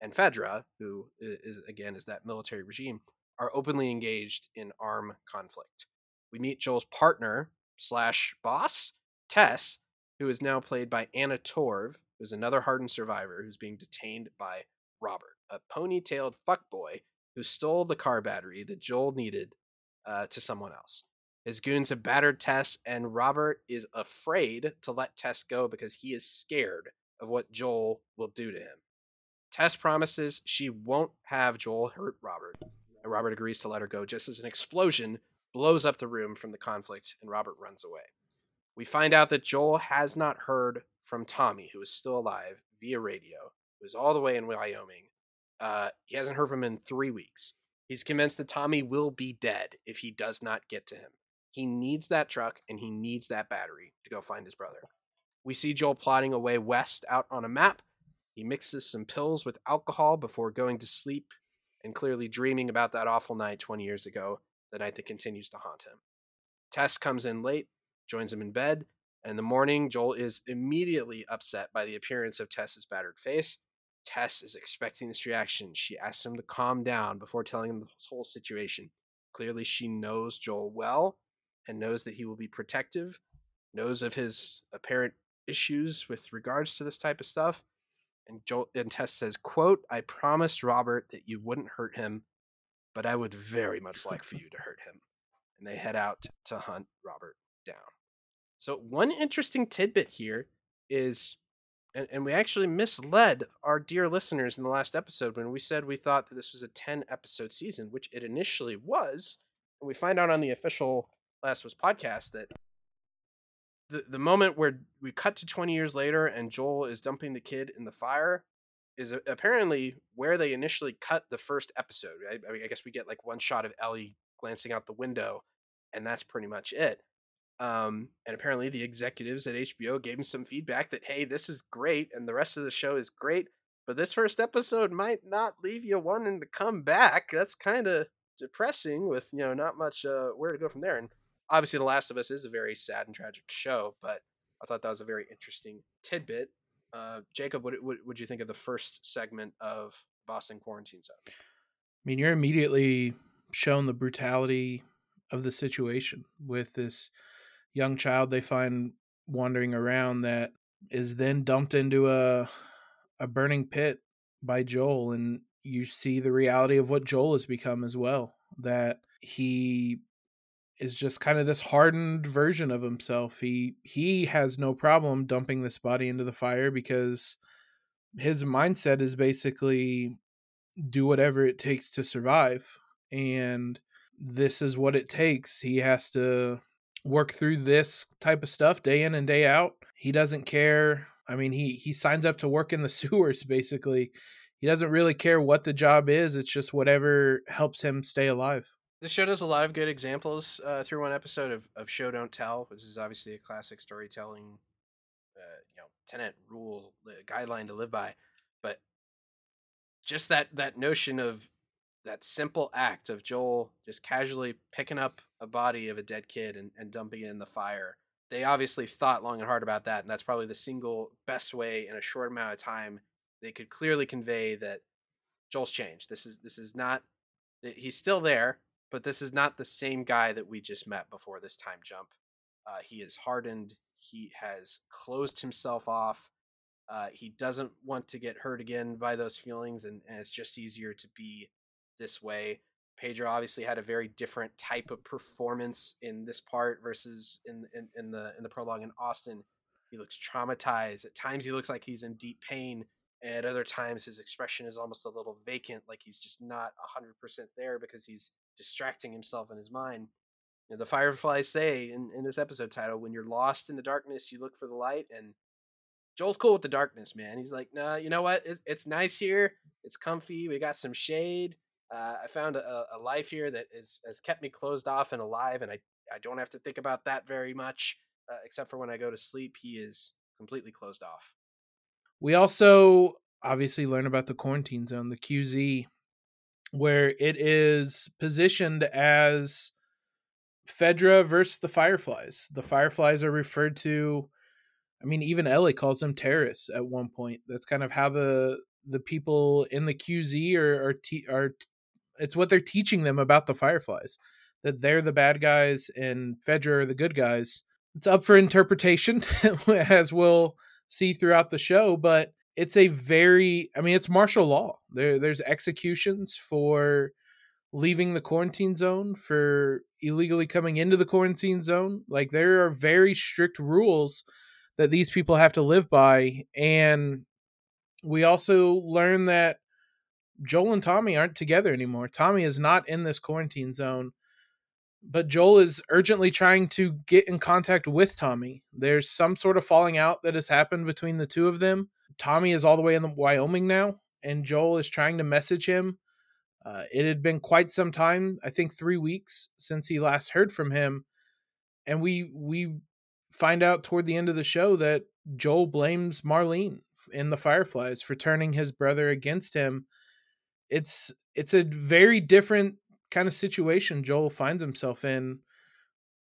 and Fedra, who is again is that military regime, are openly engaged in armed conflict. We meet Joel's partner slash boss, Tess, who is now played by Anna Torv, who's another hardened survivor who's being detained by Robert, a ponytailed fuckboy who stole the car battery that Joel needed uh, to someone else. His goons have battered Tess, and Robert is afraid to let Tess go because he is scared of what Joel will do to him. Tess promises she won't have Joel hurt Robert. And Robert agrees to let her go just as an explosion blows up the room from the conflict and Robert runs away. We find out that Joel has not heard from Tommy, who is still alive via radio, who is all the way in Wyoming. Uh, he hasn't heard from him in three weeks. He's convinced that Tommy will be dead if he does not get to him. He needs that truck and he needs that battery to go find his brother. We see Joel plotting a way west out on a map. He mixes some pills with alcohol before going to sleep and clearly dreaming about that awful night 20 years ago, the night that continues to haunt him. Tess comes in late joins him in bed. And in the morning, Joel is immediately upset by the appearance of Tess's battered face. Tess is expecting this reaction. She asks him to calm down before telling him the whole situation. Clearly, she knows Joel well and knows that he will be protective knows of his apparent issues with regards to this type of stuff. And Joel and Tess says, quote, I promised Robert that you wouldn't hurt him, but I would very much like for you to hurt him. And they head out to hunt Robert down. So one interesting tidbit here is and, and we actually misled our dear listeners in the last episode when we said we thought that this was a 10 episode season, which it initially was. And we find out on the official Last of Us podcast that the the moment where we cut to 20 years later and Joel is dumping the kid in the fire is apparently where they initially cut the first episode. I, I, mean, I guess we get like one shot of Ellie glancing out the window, and that's pretty much it. Um, and apparently, the executives at HBO gave him some feedback that hey, this is great, and the rest of the show is great, but this first episode might not leave you wanting to come back. That's kind of depressing, with you know not much uh, where to go from there. And obviously, The Last of Us is a very sad and tragic show, but I thought that was a very interesting tidbit. Uh, Jacob, what would you think of the first segment of Boston Quarantine Zone? I mean, you're immediately shown the brutality of the situation with this young child they find wandering around that is then dumped into a a burning pit by Joel and you see the reality of what Joel has become as well that he is just kind of this hardened version of himself. He he has no problem dumping this body into the fire because his mindset is basically do whatever it takes to survive and this is what it takes. He has to work through this type of stuff day in and day out. He doesn't care. I mean, he he signs up to work in the sewers basically. He doesn't really care what the job is. It's just whatever helps him stay alive. This show does a lot of good examples uh, through one episode of, of show don't tell, which is obviously a classic storytelling, uh, you know, tenant rule guideline to live by. But just that that notion of that simple act of Joel just casually picking up a body of a dead kid and, and dumping it in the fire. They obviously thought long and hard about that, and that's probably the single best way in a short amount of time they could clearly convey that Joel's changed. This is this is not he's still there, but this is not the same guy that we just met before this time jump. Uh, he is hardened. He has closed himself off. Uh, he doesn't want to get hurt again by those feelings, and, and it's just easier to be this way. Pedro obviously had a very different type of performance in this part versus in, in, in the in the prologue in Austin. He looks traumatized. At times he looks like he's in deep pain. And at other times his expression is almost a little vacant, like he's just not hundred percent there because he's distracting himself in his mind. You know, the fireflies say in, in this episode title, when you're lost in the darkness, you look for the light. And Joel's cool with the darkness, man. He's like, nah, you know what? It's, it's nice here. It's comfy. We got some shade uh, I found a, a, life here that is, has kept me closed off and alive, and I, I don't have to think about that very much, uh, except for when I go to sleep. He is completely closed off. We also obviously learn about the quarantine zone, the QZ, where it is positioned as Fedra versus the Fireflies. The Fireflies are referred to. I mean, even Ellie calls them terrorists at one point. That's kind of how the the people in the QZ are are, te- are it's what they're teaching them about the Fireflies that they're the bad guys and Fedra are the good guys. It's up for interpretation, as we'll see throughout the show, but it's a very I mean it's martial law. There there's executions for leaving the quarantine zone, for illegally coming into the quarantine zone. Like there are very strict rules that these people have to live by and we also learn that Joel and Tommy aren't together anymore. Tommy is not in this quarantine zone, but Joel is urgently trying to get in contact with Tommy. There's some sort of falling out that has happened between the two of them. Tommy is all the way in Wyoming now, and Joel is trying to message him. Uh, it had been quite some time, I think three weeks since he last heard from him, and we we find out toward the end of the show that Joel blames Marlene in the Fireflies for turning his brother against him it's it's a very different kind of situation Joel finds himself in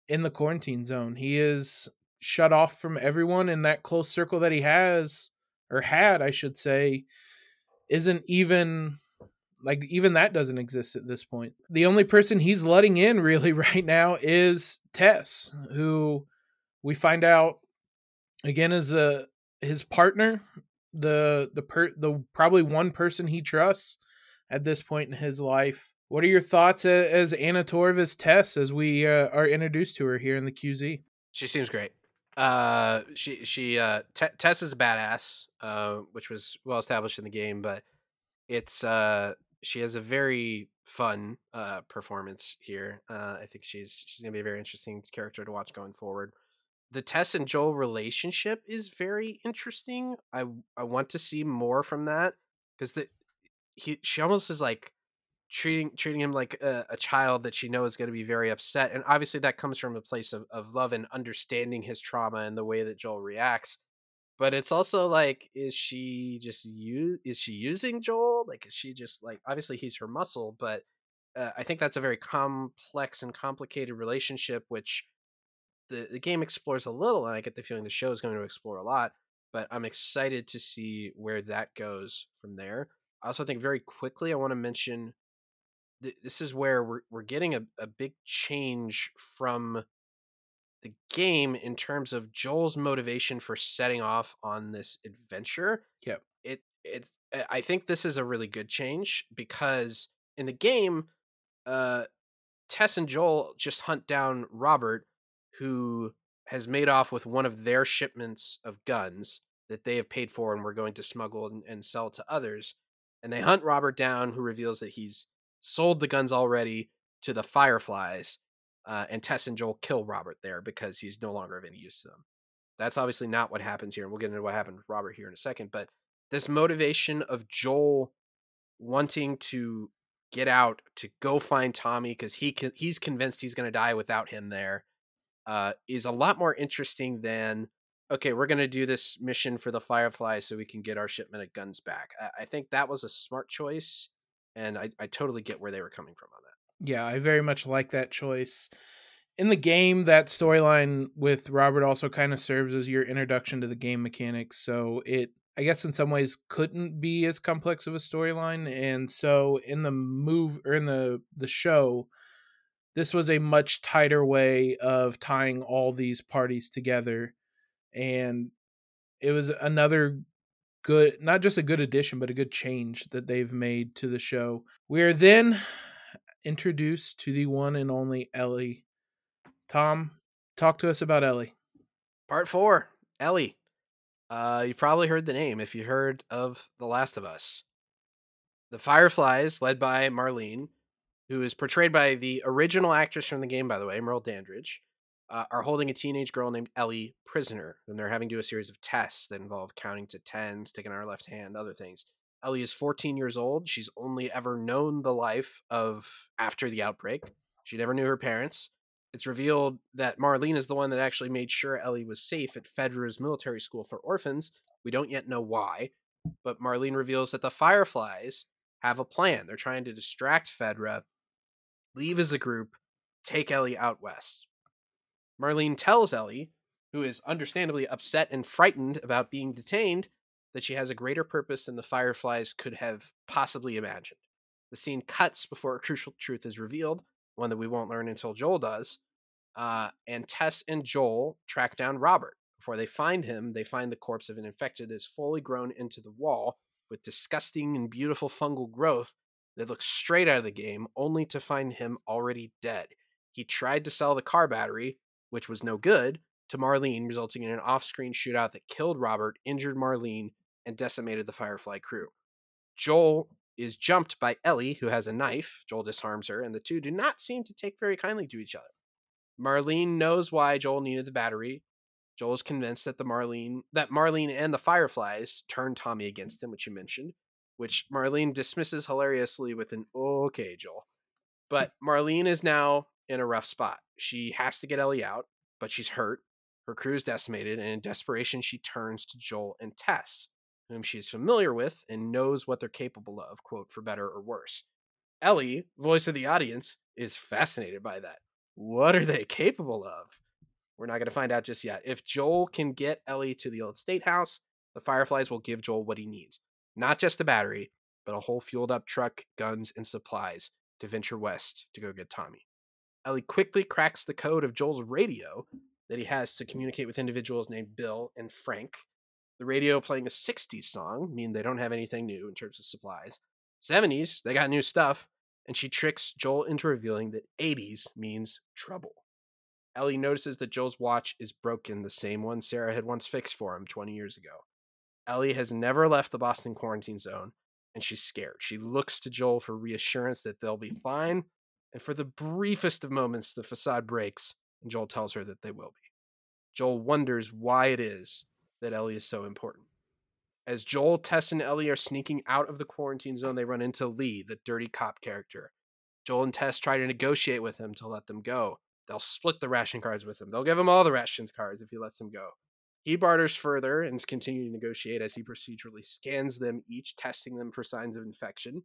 in the quarantine zone. He is shut off from everyone in that close circle that he has or had, I should say, isn't even like even that doesn't exist at this point. The only person he's letting in really right now is Tess, who We find out again as a his partner, the the per the probably one person he trusts at this point in his life. What are your thoughts as Anna Torv as Tess as we uh, are introduced to her here in the QZ? She seems great. Uh, she she uh T- Tess is a badass, uh, which was well established in the game, but it's uh she has a very fun uh performance here. Uh, I think she's she's gonna be a very interesting character to watch going forward. The Tess and Joel relationship is very interesting. I I want to see more from that because the he she almost is like treating treating him like a, a child that she knows is going to be very upset and obviously that comes from a place of, of love and understanding his trauma and the way that joel reacts but it's also like is she just you is she using joel? Like is she just like obviously he's her muscle but uh, i think that's a very complex and complicated relationship which the, the game explores a little and i get the feeling the show is going to explore a lot but i'm excited to see where that goes from there i also think very quickly i want to mention th- this is where we're we're getting a, a big change from the game in terms of Joel's motivation for setting off on this adventure. Yeah. It it's I think this is a really good change because in the game, uh Tess and Joel just hunt down Robert, who has made off with one of their shipments of guns that they have paid for and we're going to smuggle and, and sell to others. And they hunt Robert down, who reveals that he's sold the guns already to the Fireflies, uh, and Tess and Joel kill Robert there because he's no longer of any use to them. That's obviously not what happens here, and we'll get into what happened with Robert here in a second. But this motivation of Joel wanting to get out to go find Tommy because he can, he's convinced he's going to die without him there uh, is a lot more interesting than okay, we're going to do this mission for the Firefly so we can get our shipment of guns back. I, I think that was a smart choice and I, I totally get where they were coming from on that. Yeah, I very much like that choice. In the game, that storyline with Robert also kind of serves as your introduction to the game mechanics. So it, I guess, in some ways, couldn't be as complex of a storyline. And so in the move or in the the show, this was a much tighter way of tying all these parties together, and it was another good not just a good addition but a good change that they've made to the show. We are then introduced to the one and only ellie. Tom talk to us about ellie. Part four ellie. Uh you probably heard the name if you heard of the last of us. The fireflies led by marlene who is portrayed by the original actress from the game by the way merle dandridge uh, are holding a teenage girl named Ellie prisoner, and they're having to do a series of tests that involve counting to 10, sticking our left hand, other things. Ellie is 14 years old. She's only ever known the life of after the outbreak. She never knew her parents. It's revealed that Marlene is the one that actually made sure Ellie was safe at Fedra's military school for orphans. We don't yet know why, but Marlene reveals that the Fireflies have a plan. They're trying to distract Fedra, leave as a group, take Ellie out west. Marlene tells Ellie, who is understandably upset and frightened about being detained, that she has a greater purpose than the Fireflies could have possibly imagined. The scene cuts before a crucial truth is revealed, one that we won't learn until Joel does. Uh, and Tess and Joel track down Robert. Before they find him, they find the corpse of an infected that is fully grown into the wall with disgusting and beautiful fungal growth that looks straight out of the game, only to find him already dead. He tried to sell the car battery, which was no good, to Marlene, resulting in an off screen shootout that killed Robert, injured Marlene, and decimated the Firefly crew. Joel is jumped by Ellie, who has a knife. Joel disarms her, and the two do not seem to take very kindly to each other. Marlene knows why Joel needed the battery. Joel is convinced that the Marlene that Marlene and the Fireflies turned Tommy against him, which you mentioned, which Marlene dismisses hilariously with an okay, Joel. But Marlene is now in a rough spot. She has to get Ellie out, but she's hurt. Her crew is decimated, and in desperation, she turns to Joel and Tess, whom she is familiar with and knows what they're capable of, quote, for better or worse. Ellie, voice of the audience, is fascinated by that. What are they capable of? We're not going to find out just yet. If Joel can get Ellie to the old state house, the Fireflies will give Joel what he needs. Not just a battery, but a whole fueled up truck, guns, and supplies to venture west to go get Tommy. Ellie quickly cracks the code of Joel's radio that he has to communicate with individuals named Bill and Frank. The radio playing a 60s song, mean they don't have anything new in terms of supplies. 70s, they got new stuff, and she tricks Joel into revealing that 80s means trouble. Ellie notices that Joel's watch is broken, the same one Sarah had once fixed for him 20 years ago. Ellie has never left the Boston quarantine zone, and she's scared. She looks to Joel for reassurance that they'll be fine, and for the briefest of moments, the facade breaks, and Joel tells her that they will be. Joel wonders why it is that Ellie is so important. As Joel, Tess, and Ellie are sneaking out of the quarantine zone, they run into Lee, the dirty cop character. Joel and Tess try to negotiate with him to let them go. They'll split the ration cards with him. They'll give him all the ration cards if he lets them go. He barters further and is continuing to negotiate as he procedurally scans them, each testing them for signs of infection.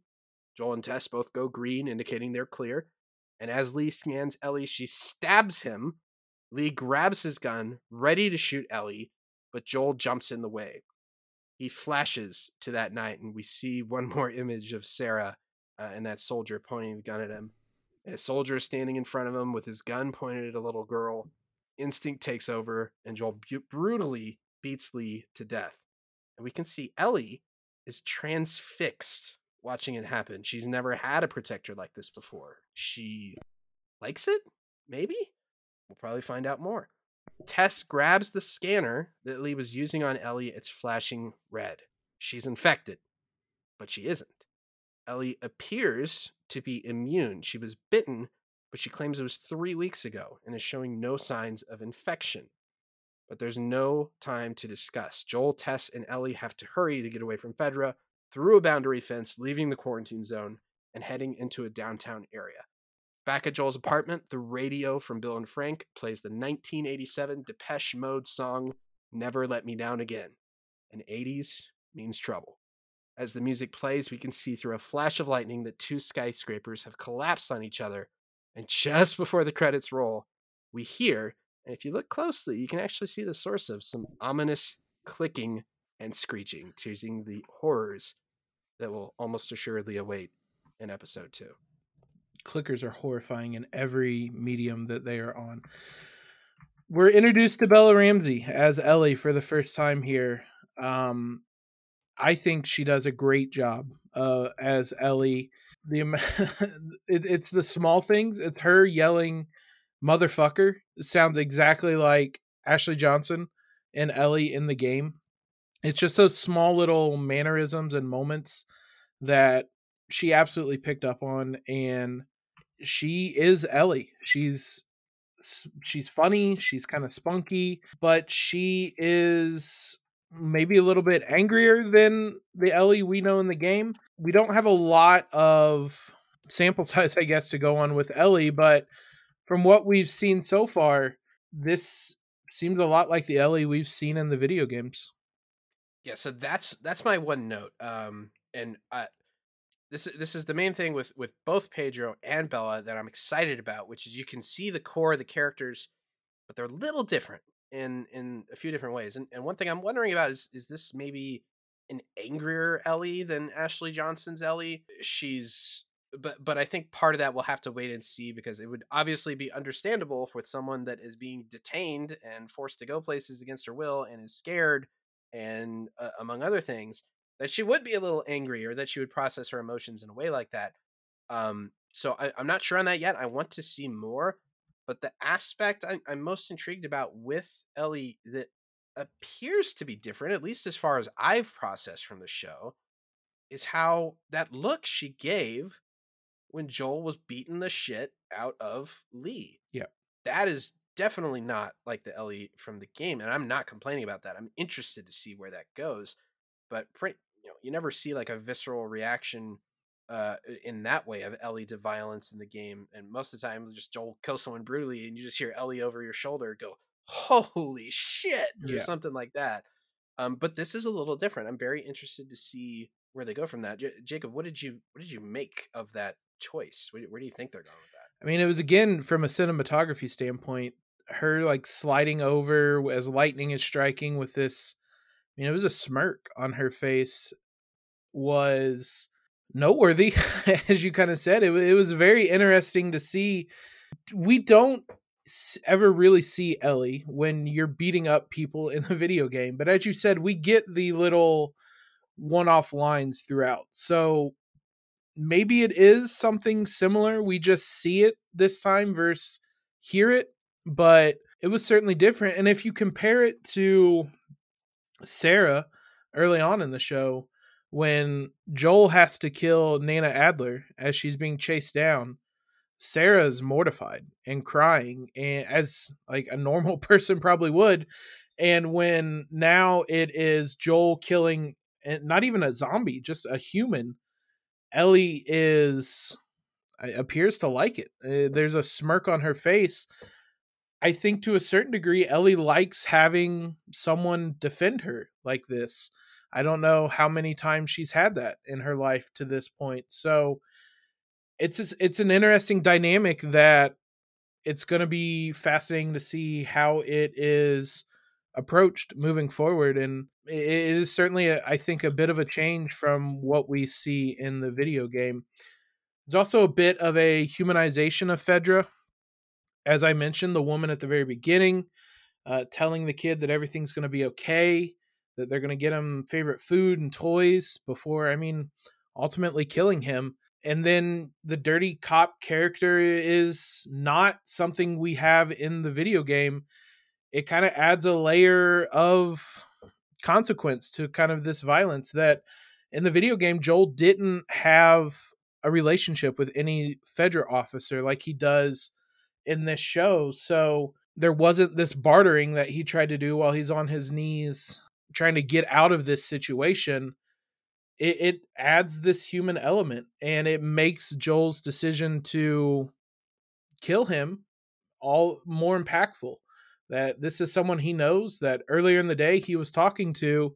Joel and Tess both go green, indicating they're clear. And as Lee scans Ellie, she stabs him. Lee grabs his gun, ready to shoot Ellie, but Joel jumps in the way. He flashes to that night, and we see one more image of Sarah uh, and that soldier pointing the gun at him. A soldier is standing in front of him with his gun pointed at a little girl. Instinct takes over, and Joel bu- brutally beats Lee to death. And we can see Ellie is transfixed watching it happen. She's never had a protector like this before. She likes it? Maybe? We'll probably find out more. Tess grabs the scanner that Lee was using on Ellie. It's flashing red. She's infected, but she isn't. Ellie appears to be immune. She was bitten, but she claims it was three weeks ago and is showing no signs of infection. But there's no time to discuss. Joel, Tess, and Ellie have to hurry to get away from Fedra through a boundary fence, leaving the quarantine zone and heading into a downtown area. Back at Joel's apartment, the radio from Bill and Frank plays the 1987 Depeche Mode song Never Let Me Down Again. And 80s means trouble. As the music plays, we can see through a flash of lightning that two skyscrapers have collapsed on each other. And just before the credits roll, we hear, and if you look closely, you can actually see the source of some ominous clicking and screeching, teasing the horrors that will almost assuredly await in episode two. Clickers are horrifying in every medium that they are on. We're introduced to Bella Ramsey as Ellie for the first time here. Um, I think she does a great job uh, as Ellie. The it, it's the small things. It's her yelling "motherfucker." It sounds exactly like Ashley Johnson and Ellie in the game. It's just those small little mannerisms and moments that she absolutely picked up on, and she is Ellie. She's she's funny. She's kind of spunky, but she is maybe a little bit angrier than the Ellie we know in the game. We don't have a lot of sample size, I guess, to go on with Ellie, but from what we've seen so far, this seems a lot like the Ellie we've seen in the video games. Yeah, so that's that's my one note. Um, and uh, this this is the main thing with with both Pedro and Bella that I'm excited about, which is you can see the core of the characters, but they're a little different in in a few different ways. And and one thing I'm wondering about is is this maybe an angrier Ellie than Ashley Johnson's Ellie? She's but but I think part of that we'll have to wait and see because it would obviously be understandable with someone that is being detained and forced to go places against her will and is scared and uh, among other things that she would be a little angry or that she would process her emotions in a way like that. Um, so I, I'm not sure on that yet. I want to see more. But the aspect I'm, I'm most intrigued about with Ellie that appears to be different, at least as far as I've processed from the show, is how that look she gave when Joel was beating the shit out of Lee. Yeah. That is definitely not like the Ellie from the game. And I'm not complaining about that. I'm interested to see where that goes. But pretty, you know, you never see like a visceral reaction uh, in that way of Ellie to violence in the game. And most of the time, just Joel kills someone brutally, and you just hear Ellie over your shoulder go, "Holy shit!" or yeah. something like that. Um, but this is a little different. I'm very interested to see where they go from that. J- Jacob, what did you what did you make of that choice? Where, where do you think they're going with that? I mean, it was again from a cinematography standpoint, her like sliding over as lightning is striking with this. I mean, it was a smirk on her face. Was noteworthy, as you kind of said. It, it was very interesting to see. We don't ever really see Ellie when you're beating up people in the video game. But as you said, we get the little one off lines throughout. So maybe it is something similar. We just see it this time versus hear it, but it was certainly different. And if you compare it to Sarah early on in the show, when Joel has to kill Nana Adler as she's being chased down, Sarah's mortified and crying and as like a normal person probably would. And when now it is Joel killing not even a zombie, just a human, Ellie is appears to like it. Uh, there's a smirk on her face. I think to a certain degree, Ellie likes having someone defend her like this. I don't know how many times she's had that in her life to this point. So it's it's an interesting dynamic that it's going to be fascinating to see how it is approached moving forward and it is certainly a, I think a bit of a change from what we see in the video game there's also a bit of a humanization of fedra as i mentioned the woman at the very beginning uh, telling the kid that everything's going to be okay that they're going to get him favorite food and toys before i mean ultimately killing him and then the dirty cop character is not something we have in the video game it kind of adds a layer of consequence to kind of this violence that in the video game Joel didn't have a relationship with any Fedra officer like he does in this show so there wasn't this bartering that he tried to do while he's on his knees trying to get out of this situation it, it adds this human element and it makes Joel's decision to kill him all more impactful. That this is someone he knows that earlier in the day he was talking to,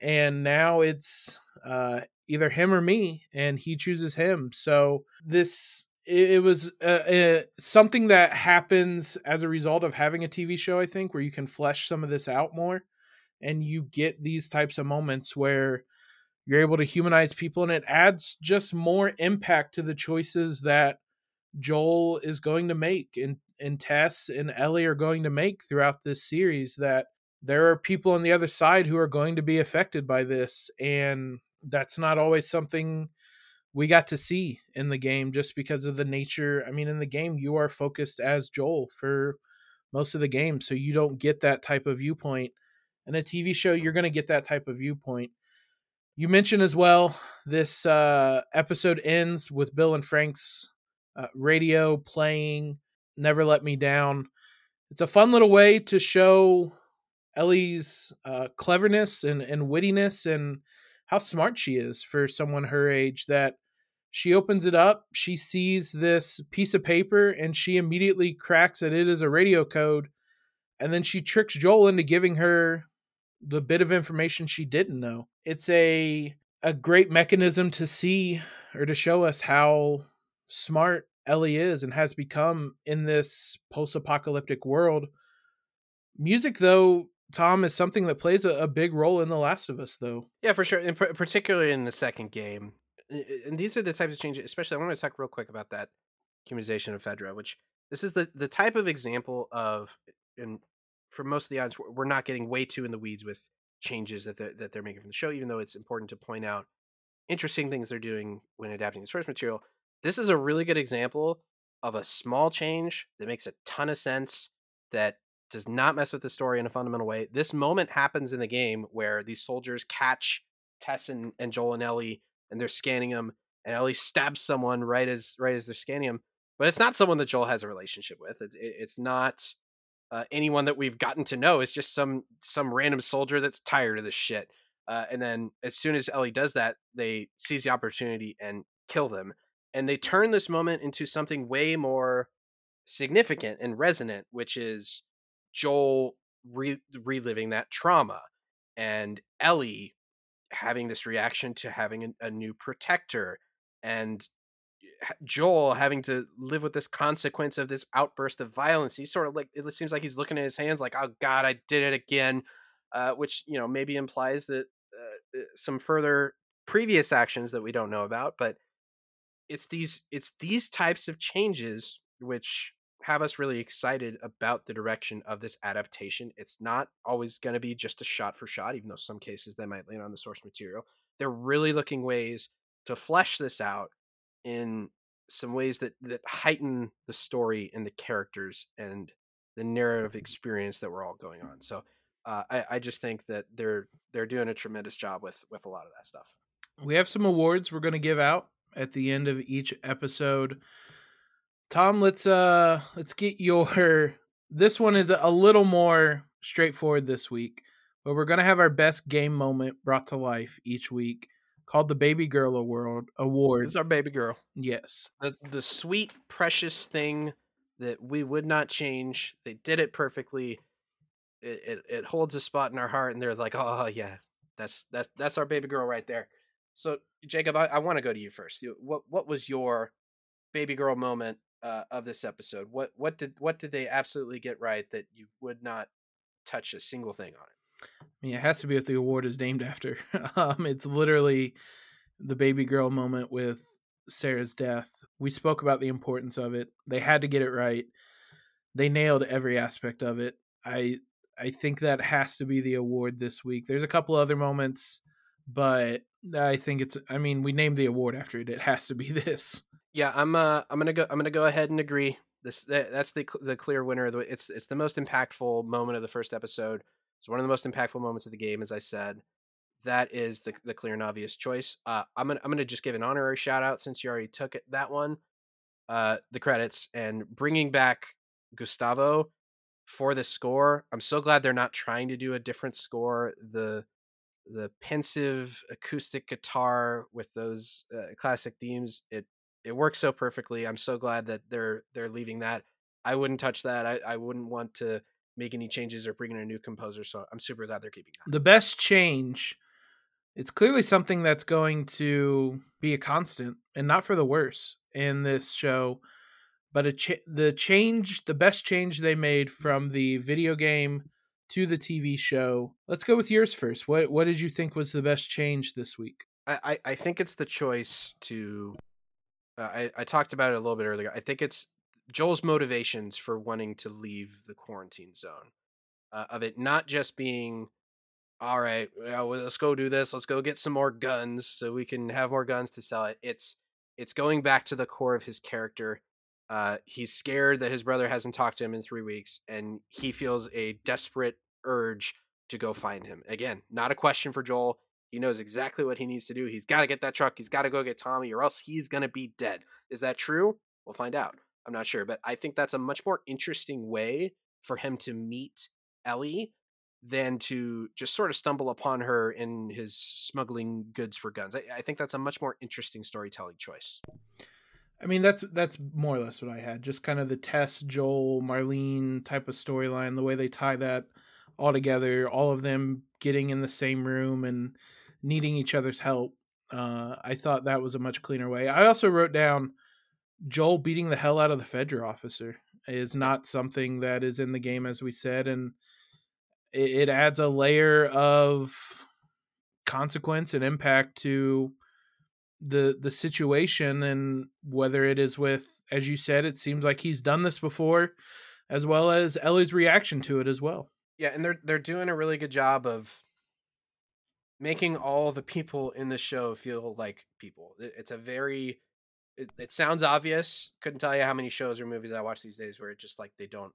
and now it's uh, either him or me, and he chooses him. So this it, it was uh, uh, something that happens as a result of having a TV show. I think where you can flesh some of this out more, and you get these types of moments where you're able to humanize people and it adds just more impact to the choices that Joel is going to make and and Tess and Ellie are going to make throughout this series that there are people on the other side who are going to be affected by this and that's not always something we got to see in the game just because of the nature I mean in the game you are focused as Joel for most of the game so you don't get that type of viewpoint in a TV show you're going to get that type of viewpoint you mentioned as well this uh, episode ends with Bill and Frank's uh, radio playing "Never Let Me Down." It's a fun little way to show Ellie's uh, cleverness and, and wittiness and how smart she is for someone her age. That she opens it up, she sees this piece of paper, and she immediately cracks that it is a radio code, and then she tricks Joel into giving her the bit of information she didn't know. It's a a great mechanism to see or to show us how smart Ellie is and has become in this post-apocalyptic world. Music though Tom is something that plays a, a, big role in The Last of Us, though. Yeah, for sure, and particularly in the second game. And these are the types of changes. Especially, I want to talk real quick about that humanization of Fedra, which this is the the type of example of, and for most of the audience, we're not getting way too in the weeds with changes that they're, that they're making from the show, even though it's important to point out interesting things they're doing when adapting the source material. This is a really good example of a small change that makes a ton of sense that does not mess with the story in a fundamental way. This moment happens in the game where these soldiers catch Tess and, and Joel and Ellie and they're scanning him, and Ellie stabs someone right as right as they're scanning him. But it's not someone that Joel has a relationship with. It's it, it's not uh, anyone that we've gotten to know is just some some random soldier that's tired of this shit. Uh, and then as soon as Ellie does that, they seize the opportunity and kill them. And they turn this moment into something way more significant and resonant, which is Joel re- reliving that trauma and Ellie having this reaction to having a, a new protector and Joel having to live with this consequence of this outburst of violence. He's sort of like it seems like he's looking at his hands like, "Oh God, I did it again," uh, which you know maybe implies that uh, uh, some further previous actions that we don't know about. But it's these it's these types of changes which have us really excited about the direction of this adaptation. It's not always going to be just a shot for shot, even though some cases they might lean on the source material. They're really looking ways to flesh this out in some ways that that heighten the story and the characters and the narrative experience that we're all going on. So uh, I, I just think that they're they're doing a tremendous job with with a lot of that stuff. We have some awards we're going to give out at the end of each episode. Tom, let's uh let's get your this one is a little more straightforward this week, but we're going to have our best game moment brought to life each week called the Baby Girl Award. Award. This is our baby girl. Yes. The the sweet precious thing that we would not change. They did it perfectly. It, it it holds a spot in our heart and they're like, "Oh yeah. That's that's that's our baby girl right there." So, Jacob, I, I want to go to you first. What what was your baby girl moment uh, of this episode? What what did what did they absolutely get right that you would not touch a single thing on it? I mean, it has to be what the award is named after. um, it's literally the baby girl moment with Sarah's death. We spoke about the importance of it. They had to get it right. They nailed every aspect of it. I I think that has to be the award this week. There's a couple other moments, but I think it's. I mean, we named the award after it. It has to be this. Yeah, I'm. Uh, I'm gonna go. I'm gonna go ahead and agree. This that, that's the the clear winner. It's it's the most impactful moment of the first episode. It's one of the most impactful moments of the game, as I said. That is the the clear and obvious choice. Uh, I'm gonna I'm gonna just give an honorary shout out since you already took it that one. Uh, the credits and bringing back Gustavo for the score. I'm so glad they're not trying to do a different score. The the pensive acoustic guitar with those uh, classic themes it it works so perfectly i'm so glad that they're they're leaving that i wouldn't touch that i, I wouldn't want to make any changes or bring in a new composer so i'm super glad they're keeping that the best change it's clearly something that's going to be a constant and not for the worse in this show but a ch- the change the best change they made from the video game to the TV show. Let's go with yours first. What what did you think was the best change this week? I I think it's the choice to. Uh, I I talked about it a little bit earlier. I think it's Joel's motivations for wanting to leave the quarantine zone, uh, of it not just being, all right, well, let's go do this. Let's go get some more guns so we can have more guns to sell it. It's it's going back to the core of his character uh, he's scared that his brother hasn't talked to him in three weeks, and he feels a desperate urge to go find him. Again, not a question for Joel. He knows exactly what he needs to do. He's got to get that truck. He's got to go get Tommy, or else he's going to be dead. Is that true? We'll find out. I'm not sure, but I think that's a much more interesting way for him to meet Ellie than to just sort of stumble upon her in his smuggling goods for guns. I, I think that's a much more interesting storytelling choice. I mean, that's that's more or less what I had. Just kind of the Tess, Joel, Marlene type of storyline. The way they tie that all together, all of them getting in the same room and needing each other's help. Uh, I thought that was a much cleaner way. I also wrote down Joel beating the hell out of the Fedra officer is not something that is in the game, as we said, and it, it adds a layer of consequence and impact to the the situation and whether it is with as you said it seems like he's done this before as well as Ellie's reaction to it as well. Yeah, and they're they're doing a really good job of making all the people in the show feel like people. It's a very it, it sounds obvious. Couldn't tell you how many shows or movies I watch these days where it's just like they don't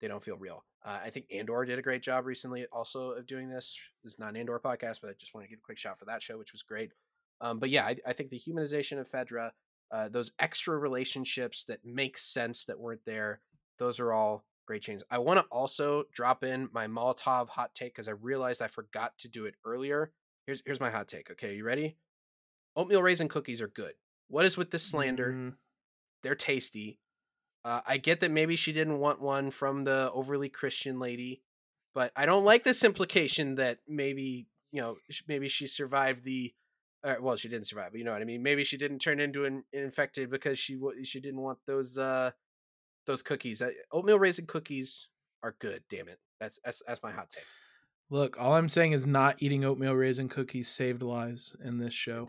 they don't feel real. Uh, I think Andor did a great job recently also of doing this. This is not an Andor podcast, but I just want to give a quick shout for that show, which was great. Um, but yeah, I, I, think the humanization of Fedra, uh, those extra relationships that make sense that weren't there, those are all great changes. I want to also drop in my Molotov hot take because I realized I forgot to do it earlier. Here's here's my hot take. Okay, you ready? Oatmeal raisin cookies are good. What is with this slander? Mm. They're tasty. Uh, I get that maybe she didn't want one from the overly Christian lady, but I don't like this implication that maybe you know maybe she survived the uh, well, she didn't survive, but you know what I mean. Maybe she didn't turn into an infected because she she didn't want those uh those cookies. Uh, oatmeal raisin cookies are good. Damn it, that's that's that's my hot take. Look, all I'm saying is not eating oatmeal raisin cookies saved lives in this show.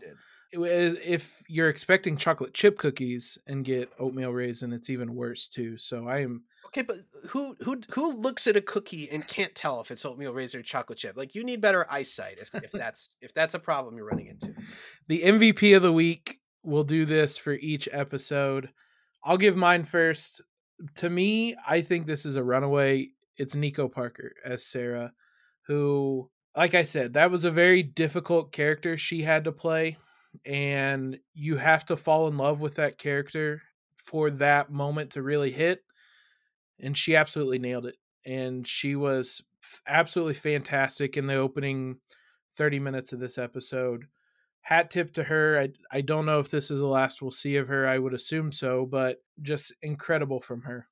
if you're expecting chocolate chip cookies and get oatmeal raisin, it's even worse too. So I am okay. But who who who looks at a cookie and can't tell if it's oatmeal raisin or chocolate chip? Like you need better eyesight if if that's if that's a problem you're running into. The MVP of the week. We'll do this for each episode. I'll give mine first. To me, I think this is a runaway. It's Nico Parker as Sarah, who, like I said, that was a very difficult character she had to play and you have to fall in love with that character for that moment to really hit and she absolutely nailed it and she was absolutely fantastic in the opening 30 minutes of this episode hat tip to her I, I don't know if this is the last we'll see of her i would assume so but just incredible from her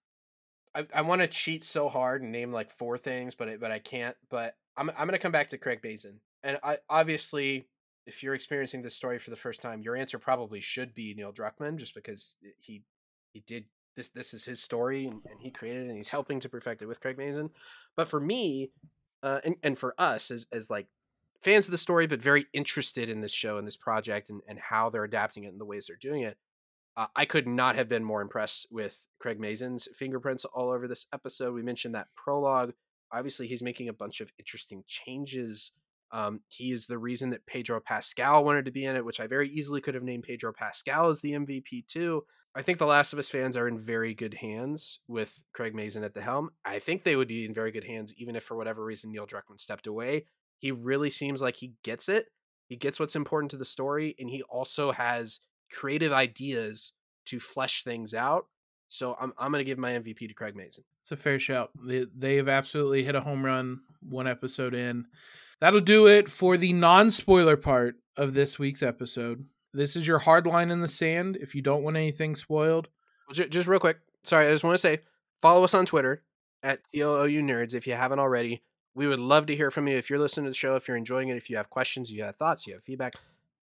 i, I want to cheat so hard and name like four things but I, but i can't but i'm, I'm to come back to craig mazin and i obviously if you're experiencing this story for the first time, your answer probably should be Neil Druckmann, just because he he did this. This is his story, and, and he created it, and he's helping to perfect it with Craig Mazin. But for me, uh, and and for us as as like fans of the story, but very interested in this show and this project, and and how they're adapting it and the ways they're doing it. Uh, I could not have been more impressed with Craig Mazin's fingerprints all over this episode. We mentioned that prologue. Obviously, he's making a bunch of interesting changes um, he is the reason that Pedro Pascal wanted to be in it, which I very easily could have named Pedro Pascal as the MVP too. I think The Last of Us fans are in very good hands with Craig Mazin at the helm. I think they would be in very good hands even if for whatever reason Neil Druckmann stepped away. He really seems like he gets it. He gets what's important to the story, and he also has creative ideas to flesh things out. So I'm I'm going to give my MVP to Craig Mazin. It's a fair shout. They they have absolutely hit a home run one episode in. That'll do it for the non spoiler part of this week's episode. This is your hard line in the sand if you don't want anything spoiled. Just real quick. Sorry, I just want to say follow us on Twitter at TLOU Nerds if you haven't already. We would love to hear from you if you're listening to the show, if you're enjoying it, if you have questions, you have thoughts, you have feedback.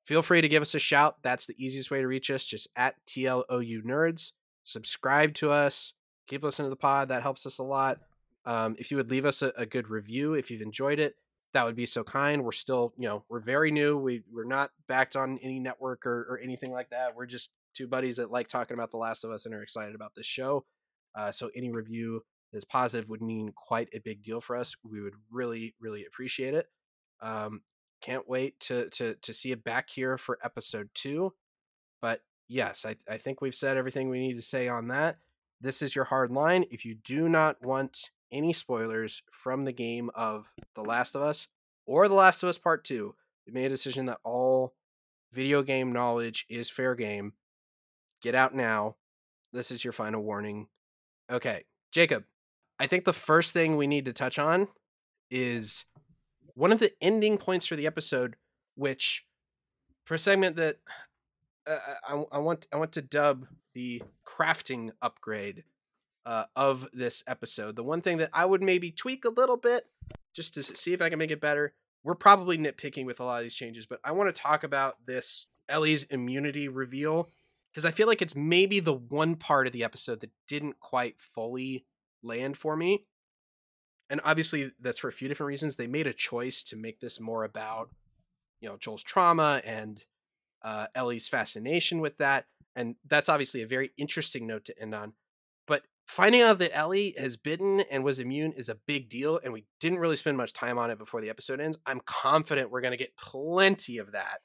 Feel free to give us a shout. That's the easiest way to reach us, just at TLOU Nerds. Subscribe to us. Keep listening to the pod. That helps us a lot. Um, if you would leave us a, a good review if you've enjoyed it, that would be so kind. We're still, you know, we're very new. We we're not backed on any network or, or anything like that. We're just two buddies that like talking about The Last of Us and are excited about this show. Uh, so any review that's positive would mean quite a big deal for us. We would really, really appreciate it. Um, can't wait to to to see it back here for episode two. But yes, I, I think we've said everything we need to say on that. This is your hard line. If you do not want any spoilers from the game of The Last of Us or The Last of Us Part 2. We made a decision that all video game knowledge is fair game. Get out now. This is your final warning. Okay, Jacob, I think the first thing we need to touch on is one of the ending points for the episode, which for a segment that uh, I, I want I want to dub the crafting upgrade uh, of this episode. The one thing that I would maybe tweak a little bit just to see if I can make it better. We're probably nitpicking with a lot of these changes, but I want to talk about this Ellie's immunity reveal because I feel like it's maybe the one part of the episode that didn't quite fully land for me. And obviously, that's for a few different reasons. They made a choice to make this more about, you know, Joel's trauma and uh, Ellie's fascination with that. And that's obviously a very interesting note to end on But finding out that Ellie has bitten and was immune is a big deal, and we didn't really spend much time on it before the episode ends. I'm confident we're going to get plenty of that,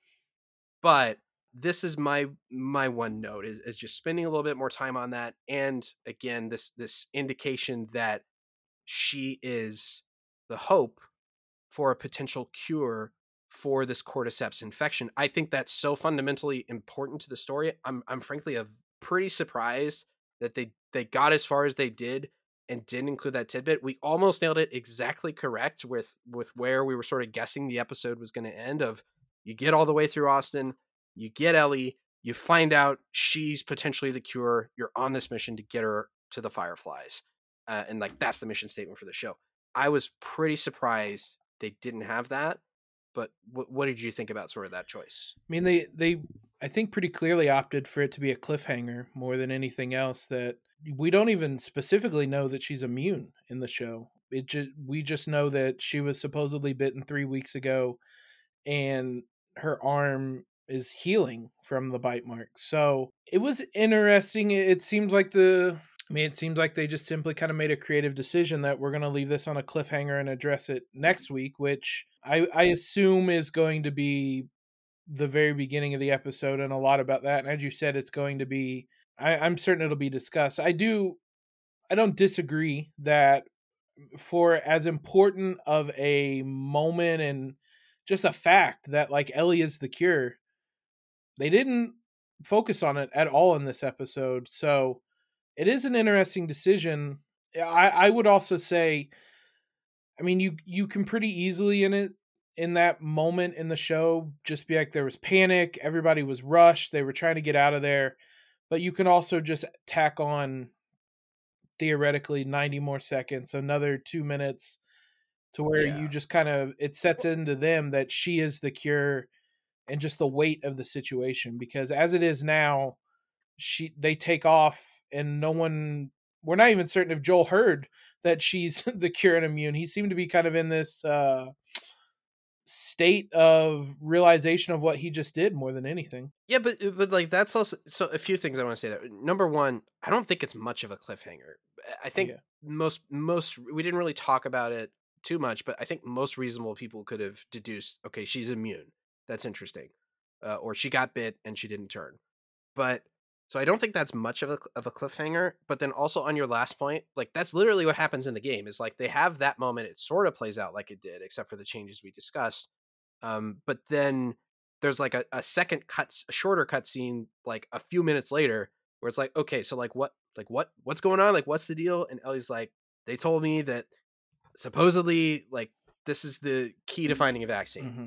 but this is my my one note is, is just spending a little bit more time on that, and again, this this indication that she is the hope for a potential cure for this cordyceps infection. I think that's so fundamentally important to the story. I'm I'm frankly a pretty surprised that they they got as far as they did and didn't include that tidbit. We almost nailed it exactly correct with with where we were sort of guessing the episode was going to end. Of you get all the way through Austin, you get Ellie, you find out she's potentially the cure. You're on this mission to get her to the Fireflies, uh, and like that's the mission statement for the show. I was pretty surprised they didn't have that. But what did you think about sort of that choice? I mean, they they I think pretty clearly opted for it to be a cliffhanger more than anything else. That we don't even specifically know that she's immune in the show. It just we just know that she was supposedly bitten three weeks ago, and her arm is healing from the bite marks. So it was interesting. It seems like the I mean, it seems like they just simply kind of made a creative decision that we're going to leave this on a cliffhanger and address it next week, which I, I assume is going to be the very beginning of the episode and a lot about that. And as you said, it's going to be, I, I'm certain it'll be discussed. I do, I don't disagree that for as important of a moment and just a fact that like Ellie is the cure, they didn't focus on it at all in this episode. So it is an interesting decision. I, I would also say, I mean, you you can pretty easily in it in that moment in the show just be like there was panic, everybody was rushed, they were trying to get out of there, but you can also just tack on theoretically 90 more seconds, another 2 minutes to where yeah. you just kind of it sets into them that she is the cure and just the weight of the situation because as it is now she they take off and no one we're not even certain if Joel heard that she's the cure and immune. He seemed to be kind of in this uh state of realization of what he just did more than anything. Yeah, but uh, but like that's also so a few things I want to say there. Number one, I don't think it's much of a cliffhanger. I think yeah. most most we didn't really talk about it too much, but I think most reasonable people could have deduced, okay, she's immune. That's interesting. Uh, or she got bit and she didn't turn. But so I don't think that's much of a of a cliffhanger. But then also on your last point, like that's literally what happens in the game. Is like they have that moment. It sort of plays out like it did, except for the changes we discussed. Um, but then there's like a, a second cut, a shorter cut scene, like a few minutes later, where it's like, okay, so like what, like what, what's going on? Like what's the deal? And Ellie's like, they told me that supposedly like this is the key to finding a vaccine. Mm-hmm.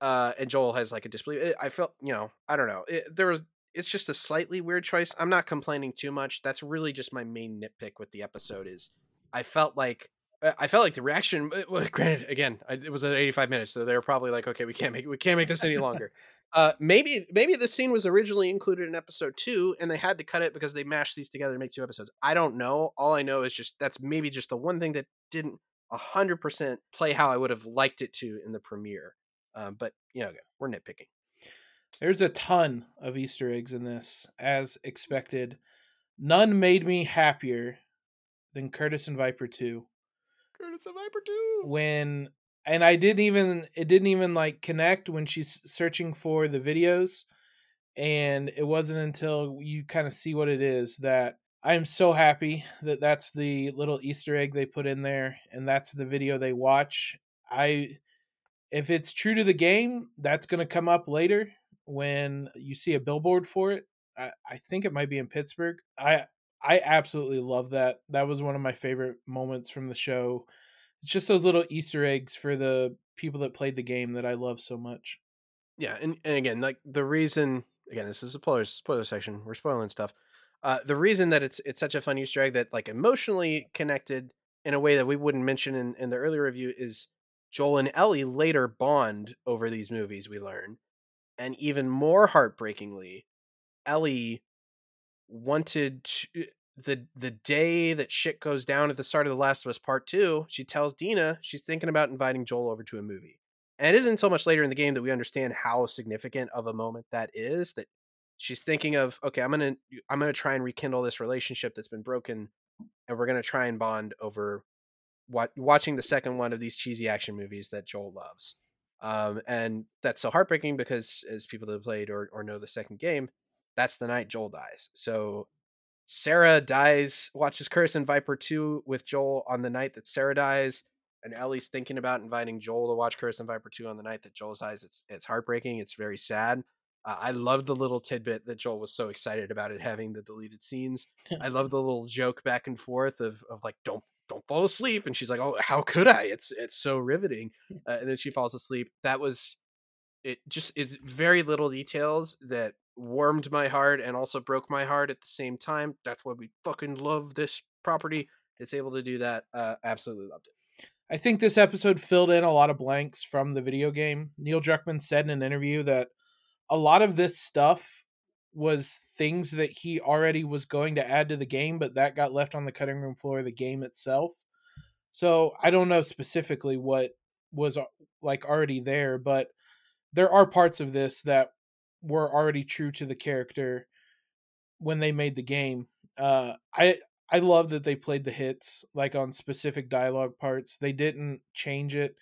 Uh, and Joel has like a disbelief. I felt, you know, I don't know. It, there was it's just a slightly weird choice. I'm not complaining too much. That's really just my main nitpick with the episode is I felt like uh, I felt like the reaction. Well, granted, again, it was at 85 minutes, so they were probably like, "Okay, we can't make we can't make this any longer." uh, maybe maybe this scene was originally included in episode two, and they had to cut it because they mashed these together to make two episodes. I don't know. All I know is just that's maybe just the one thing that didn't hundred percent play how I would have liked it to in the premiere. Um, but you know, we're nitpicking. There's a ton of Easter eggs in this, as expected. None made me happier than Curtis and Viper 2. Curtis and Viper 2. When and I didn't even it didn't even like connect when she's searching for the videos and it wasn't until you kind of see what it is that I'm so happy that that's the little Easter egg they put in there and that's the video they watch. I if it's true to the game, that's going to come up later when you see a billboard for it. I, I think it might be in Pittsburgh. I I absolutely love that. That was one of my favorite moments from the show. It's just those little Easter eggs for the people that played the game that I love so much. Yeah, and, and again, like the reason again, this is a spoiler spoiler section. We're spoiling stuff. Uh, the reason that it's it's such a fun Easter egg that like emotionally connected in a way that we wouldn't mention in, in the earlier review is Joel and Ellie later bond over these movies. We learn, and even more heartbreakingly, Ellie wanted to, eh, the the day that shit goes down at the start of The Last of Us Part Two. She tells Dina she's thinking about inviting Joel over to a movie, and it isn't until much later in the game that we understand how significant of a moment that is. That she's thinking of, okay, I'm gonna I'm gonna try and rekindle this relationship that's been broken, and we're gonna try and bond over watching the second one of these cheesy action movies that Joel loves. Um, and that's so heartbreaking because as people that have played or, or know the second game, that's the night Joel dies. So Sarah dies, watches Curtis and Viper 2 with Joel on the night that Sarah dies. And Ellie's thinking about inviting Joel to watch Curtis and Viper 2 on the night that Joel dies. It's it's heartbreaking. It's very sad. Uh, I love the little tidbit that Joel was so excited about it having the deleted scenes. I love the little joke back and forth of of like don't don't fall asleep and she's like oh how could i? It's it's so riveting. Uh, and then she falls asleep. That was it just it's very little details that warmed my heart and also broke my heart at the same time. That's why we fucking love this property. It's able to do that. Uh absolutely loved it. I think this episode filled in a lot of blanks from the video game. Neil druckmann said in an interview that a lot of this stuff was things that he already was going to add to the game, but that got left on the cutting room floor of the game itself. So I don't know specifically what was like already there, but there are parts of this that were already true to the character when they made the game. Uh, I I love that they played the hits like on specific dialogue parts. They didn't change it.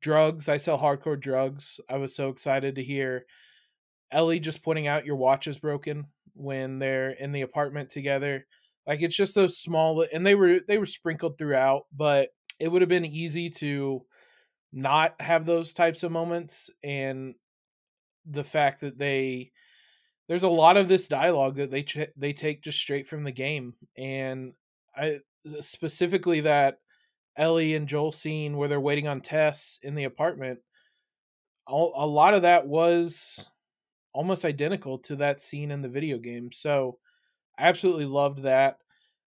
Drugs, I sell hardcore drugs. I was so excited to hear Ellie just pointing out your watch is broken when they're in the apartment together. Like it's just those small and they were they were sprinkled throughout, but it would have been easy to not have those types of moments and the fact that they there's a lot of this dialogue that they ch- they take just straight from the game and i specifically that ellie and joel scene where they're waiting on tess in the apartment a lot of that was almost identical to that scene in the video game so i absolutely loved that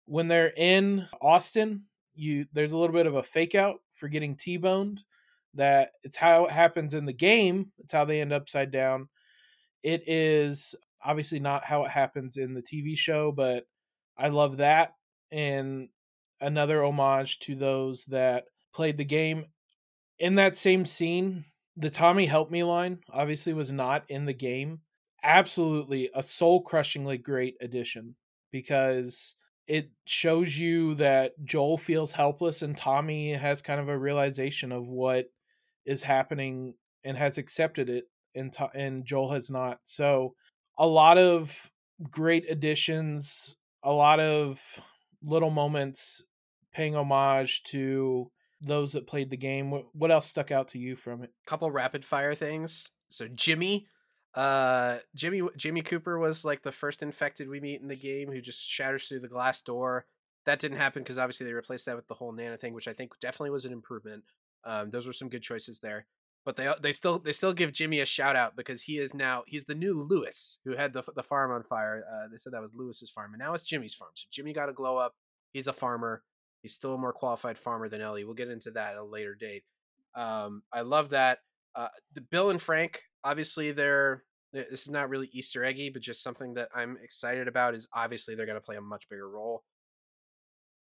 when they're in austin you there's a little bit of a fake out for getting t-boned that it's how it happens in the game it's how they end upside down it is obviously not how it happens in the TV show, but I love that and another homage to those that played the game. In that same scene, the Tommy help me line obviously was not in the game. Absolutely a soul crushingly great addition because it shows you that Joel feels helpless and Tommy has kind of a realization of what is happening and has accepted it and and Joel has not. So a lot of great additions, a lot of little moments paying homage to those that played the game. What, else stuck out to you from it? A couple rapid fire things. So Jimmy, uh, Jimmy Jimmy Cooper was like the first infected we meet in the game who just shatters through the glass door. That didn't happen because obviously they replaced that with the whole Nana thing, which I think definitely was an improvement. Um, those were some good choices there but they they still they still give Jimmy a shout out because he is now he's the new Lewis who had the the farm on fire. Uh, they said that was Lewis's farm, and now it's Jimmy's farm. So Jimmy got a glow up. He's a farmer. He's still a more qualified farmer than Ellie. We'll get into that at a later date. Um, I love that. Uh, the Bill and Frank, obviously, they're this is not really Easter eggy, but just something that I'm excited about is obviously they're going to play a much bigger role.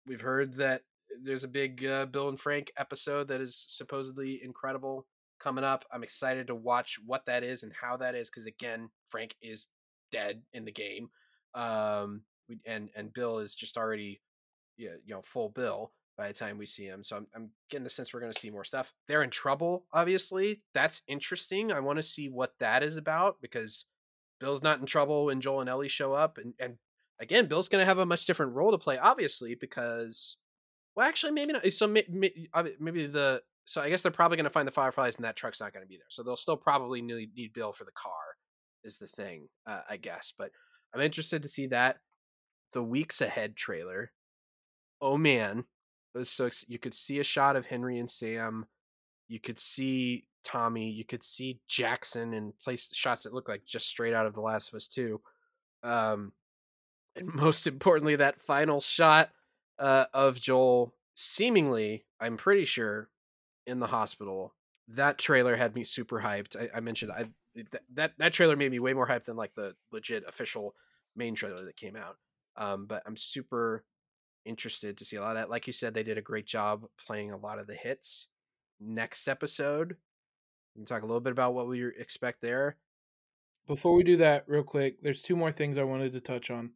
We've heard that there's a big uh, Bill and Frank episode that is supposedly incredible coming up. I'm excited to watch what that is and how that is because again, Frank is dead in the game, um, and and Bill is just already, you know, full Bill by the time we see him. So I'm, I'm getting the sense we're going to see more stuff. They're in trouble, obviously. That's interesting. I want to see what that is about because Bill's not in trouble when Joel and Ellie show up, and and again, Bill's going to have a much different role to play, obviously, because well, actually, maybe not. So maybe the so I guess they're probably going to find the Fireflies, and that truck's not going to be there. So they'll still probably need, need Bill for the car, is the thing, uh, I guess. But I'm interested to see that. The weeks ahead trailer. Oh man, so you could see a shot of Henry and Sam. You could see Tommy. You could see Jackson and place shots that look like just straight out of The Last of Us Two. Um, and most importantly, that final shot uh, of Joel seemingly, I'm pretty sure, in the hospital. That trailer had me super hyped. I, I mentioned I that that trailer made me way more hyped than like the legit official main trailer that came out. Um, but I'm super interested to see a lot of that. Like you said, they did a great job playing a lot of the hits. Next episode, we can talk a little bit about what we expect there. Before we do that, real quick, there's two more things I wanted to touch on.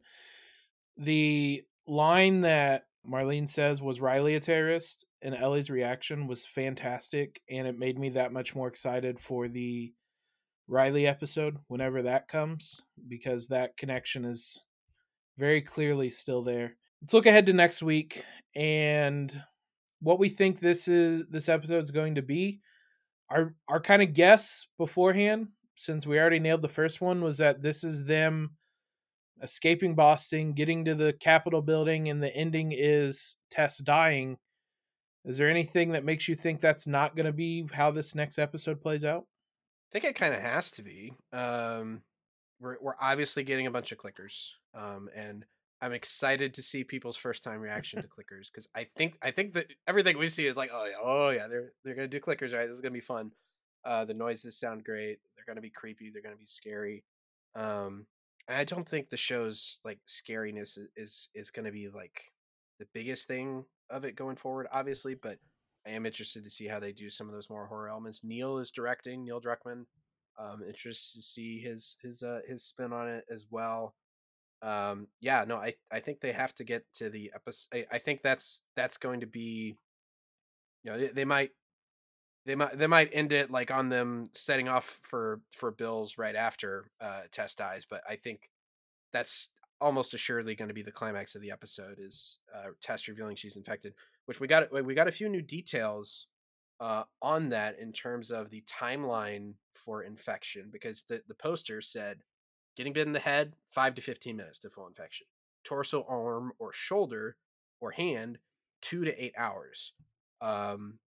The line that Marlene says, Was Riley a terrorist? And Ellie's reaction was fantastic. And it made me that much more excited for the Riley episode whenever that comes, because that connection is very clearly still there. Let's look ahead to next week and what we think this is this episode is going to be. Our our kind of guess beforehand, since we already nailed the first one, was that this is them escaping Boston, getting to the Capitol building, and the ending is Tess dying. Is there anything that makes you think that's not going to be how this next episode plays out? I think it kind of has to be. Um, we're we're obviously getting a bunch of clickers, um, and I'm excited to see people's first time reaction to clickers because I think I think that everything we see is like, oh yeah, oh yeah, they're they're gonna do clickers, right? This is gonna be fun. Uh, the noises sound great. They're gonna be creepy. They're gonna be scary. Um, I don't think the show's like scariness is is going to be like the biggest thing of it going forward, obviously, but I am interested to see how they do some of those more horror elements. Neil is directing, Neil Druckmann. Um, interested to see his his uh, his spin on it as well. Um, yeah, no, I I think they have to get to the episode. I, I think that's that's going to be, you know, they, they might they might they might end it like on them setting off for for Bills right after uh, Tess dies, but I think that's almost assuredly going to be the climax of the episode is uh, Tess revealing she's infected. Which we got we got a few new details uh, on that in terms of the timeline for infection because the the poster said getting bit in the head five to fifteen minutes to full infection, torso, arm, or shoulder or hand two to eight hours. Um,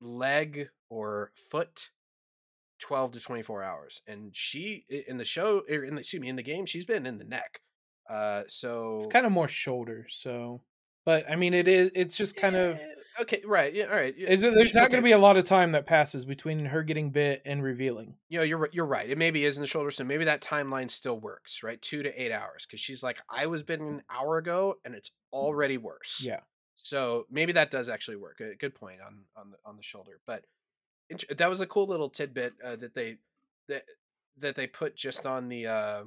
leg or foot 12 to 24 hours. And she in the show or er, in the excuse me in the game she's been in the neck. Uh so it's kind of more shoulder so but i mean it is it's just kind of okay right yeah all right is it, there's not going to be a lot of time that passes between her getting bit and revealing you know you're you're right it maybe is in the shoulder so maybe that timeline still works right two to eight hours because she's like i was bitten an hour ago and it's already worse yeah so maybe that does actually work. A good point on on the on the shoulder, but that was a cool little tidbit uh, that they that that they put just on the uh,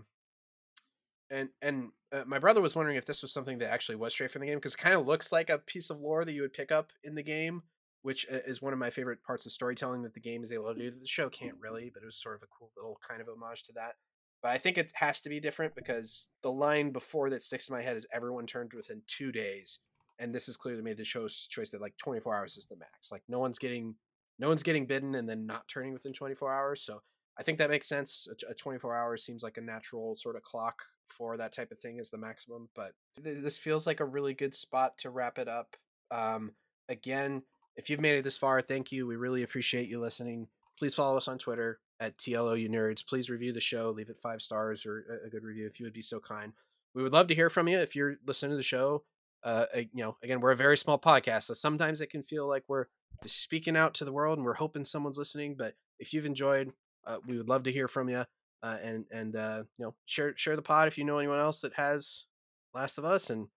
and and uh, my brother was wondering if this was something that actually was straight from the game because it kind of looks like a piece of lore that you would pick up in the game, which uh, is one of my favorite parts of storytelling that the game is able to do. That the show can't really, but it was sort of a cool little kind of homage to that. But I think it has to be different because the line before that sticks in my head is everyone turned within two days and this is clearly made the show's choice that like 24 hours is the max. Like no one's getting no one's getting bidden and then not turning within 24 hours. So I think that makes sense. A, 24 hours seems like a natural sort of clock for that type of thing is the maximum. But th- this feels like a really good spot to wrap it up. Um, again, if you've made it this far, thank you. We really appreciate you listening. Please follow us on Twitter at TLOU Nerds. Please review the show, leave it five stars or a good review if you would be so kind. We would love to hear from you if you're listening to the show uh, you know, again, we're a very small podcast, so sometimes it can feel like we're just speaking out to the world and we're hoping someone's listening. But if you've enjoyed, uh, we would love to hear from you. Uh, and and uh, you know, share share the pod if you know anyone else that has Last of Us, and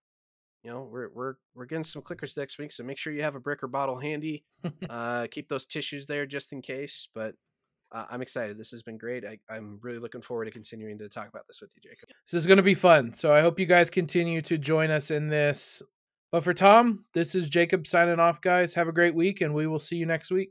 you know, we're we're we're getting some clickers next week, so make sure you have a brick or bottle handy. uh, keep those tissues there just in case. But uh, I'm excited. This has been great. I, am really looking forward to continuing to talk about this with you, Jacob. This is going to be fun. So I hope you guys continue to join us in this. But for Tom, this is Jacob signing off, guys. Have a great week, and we will see you next week.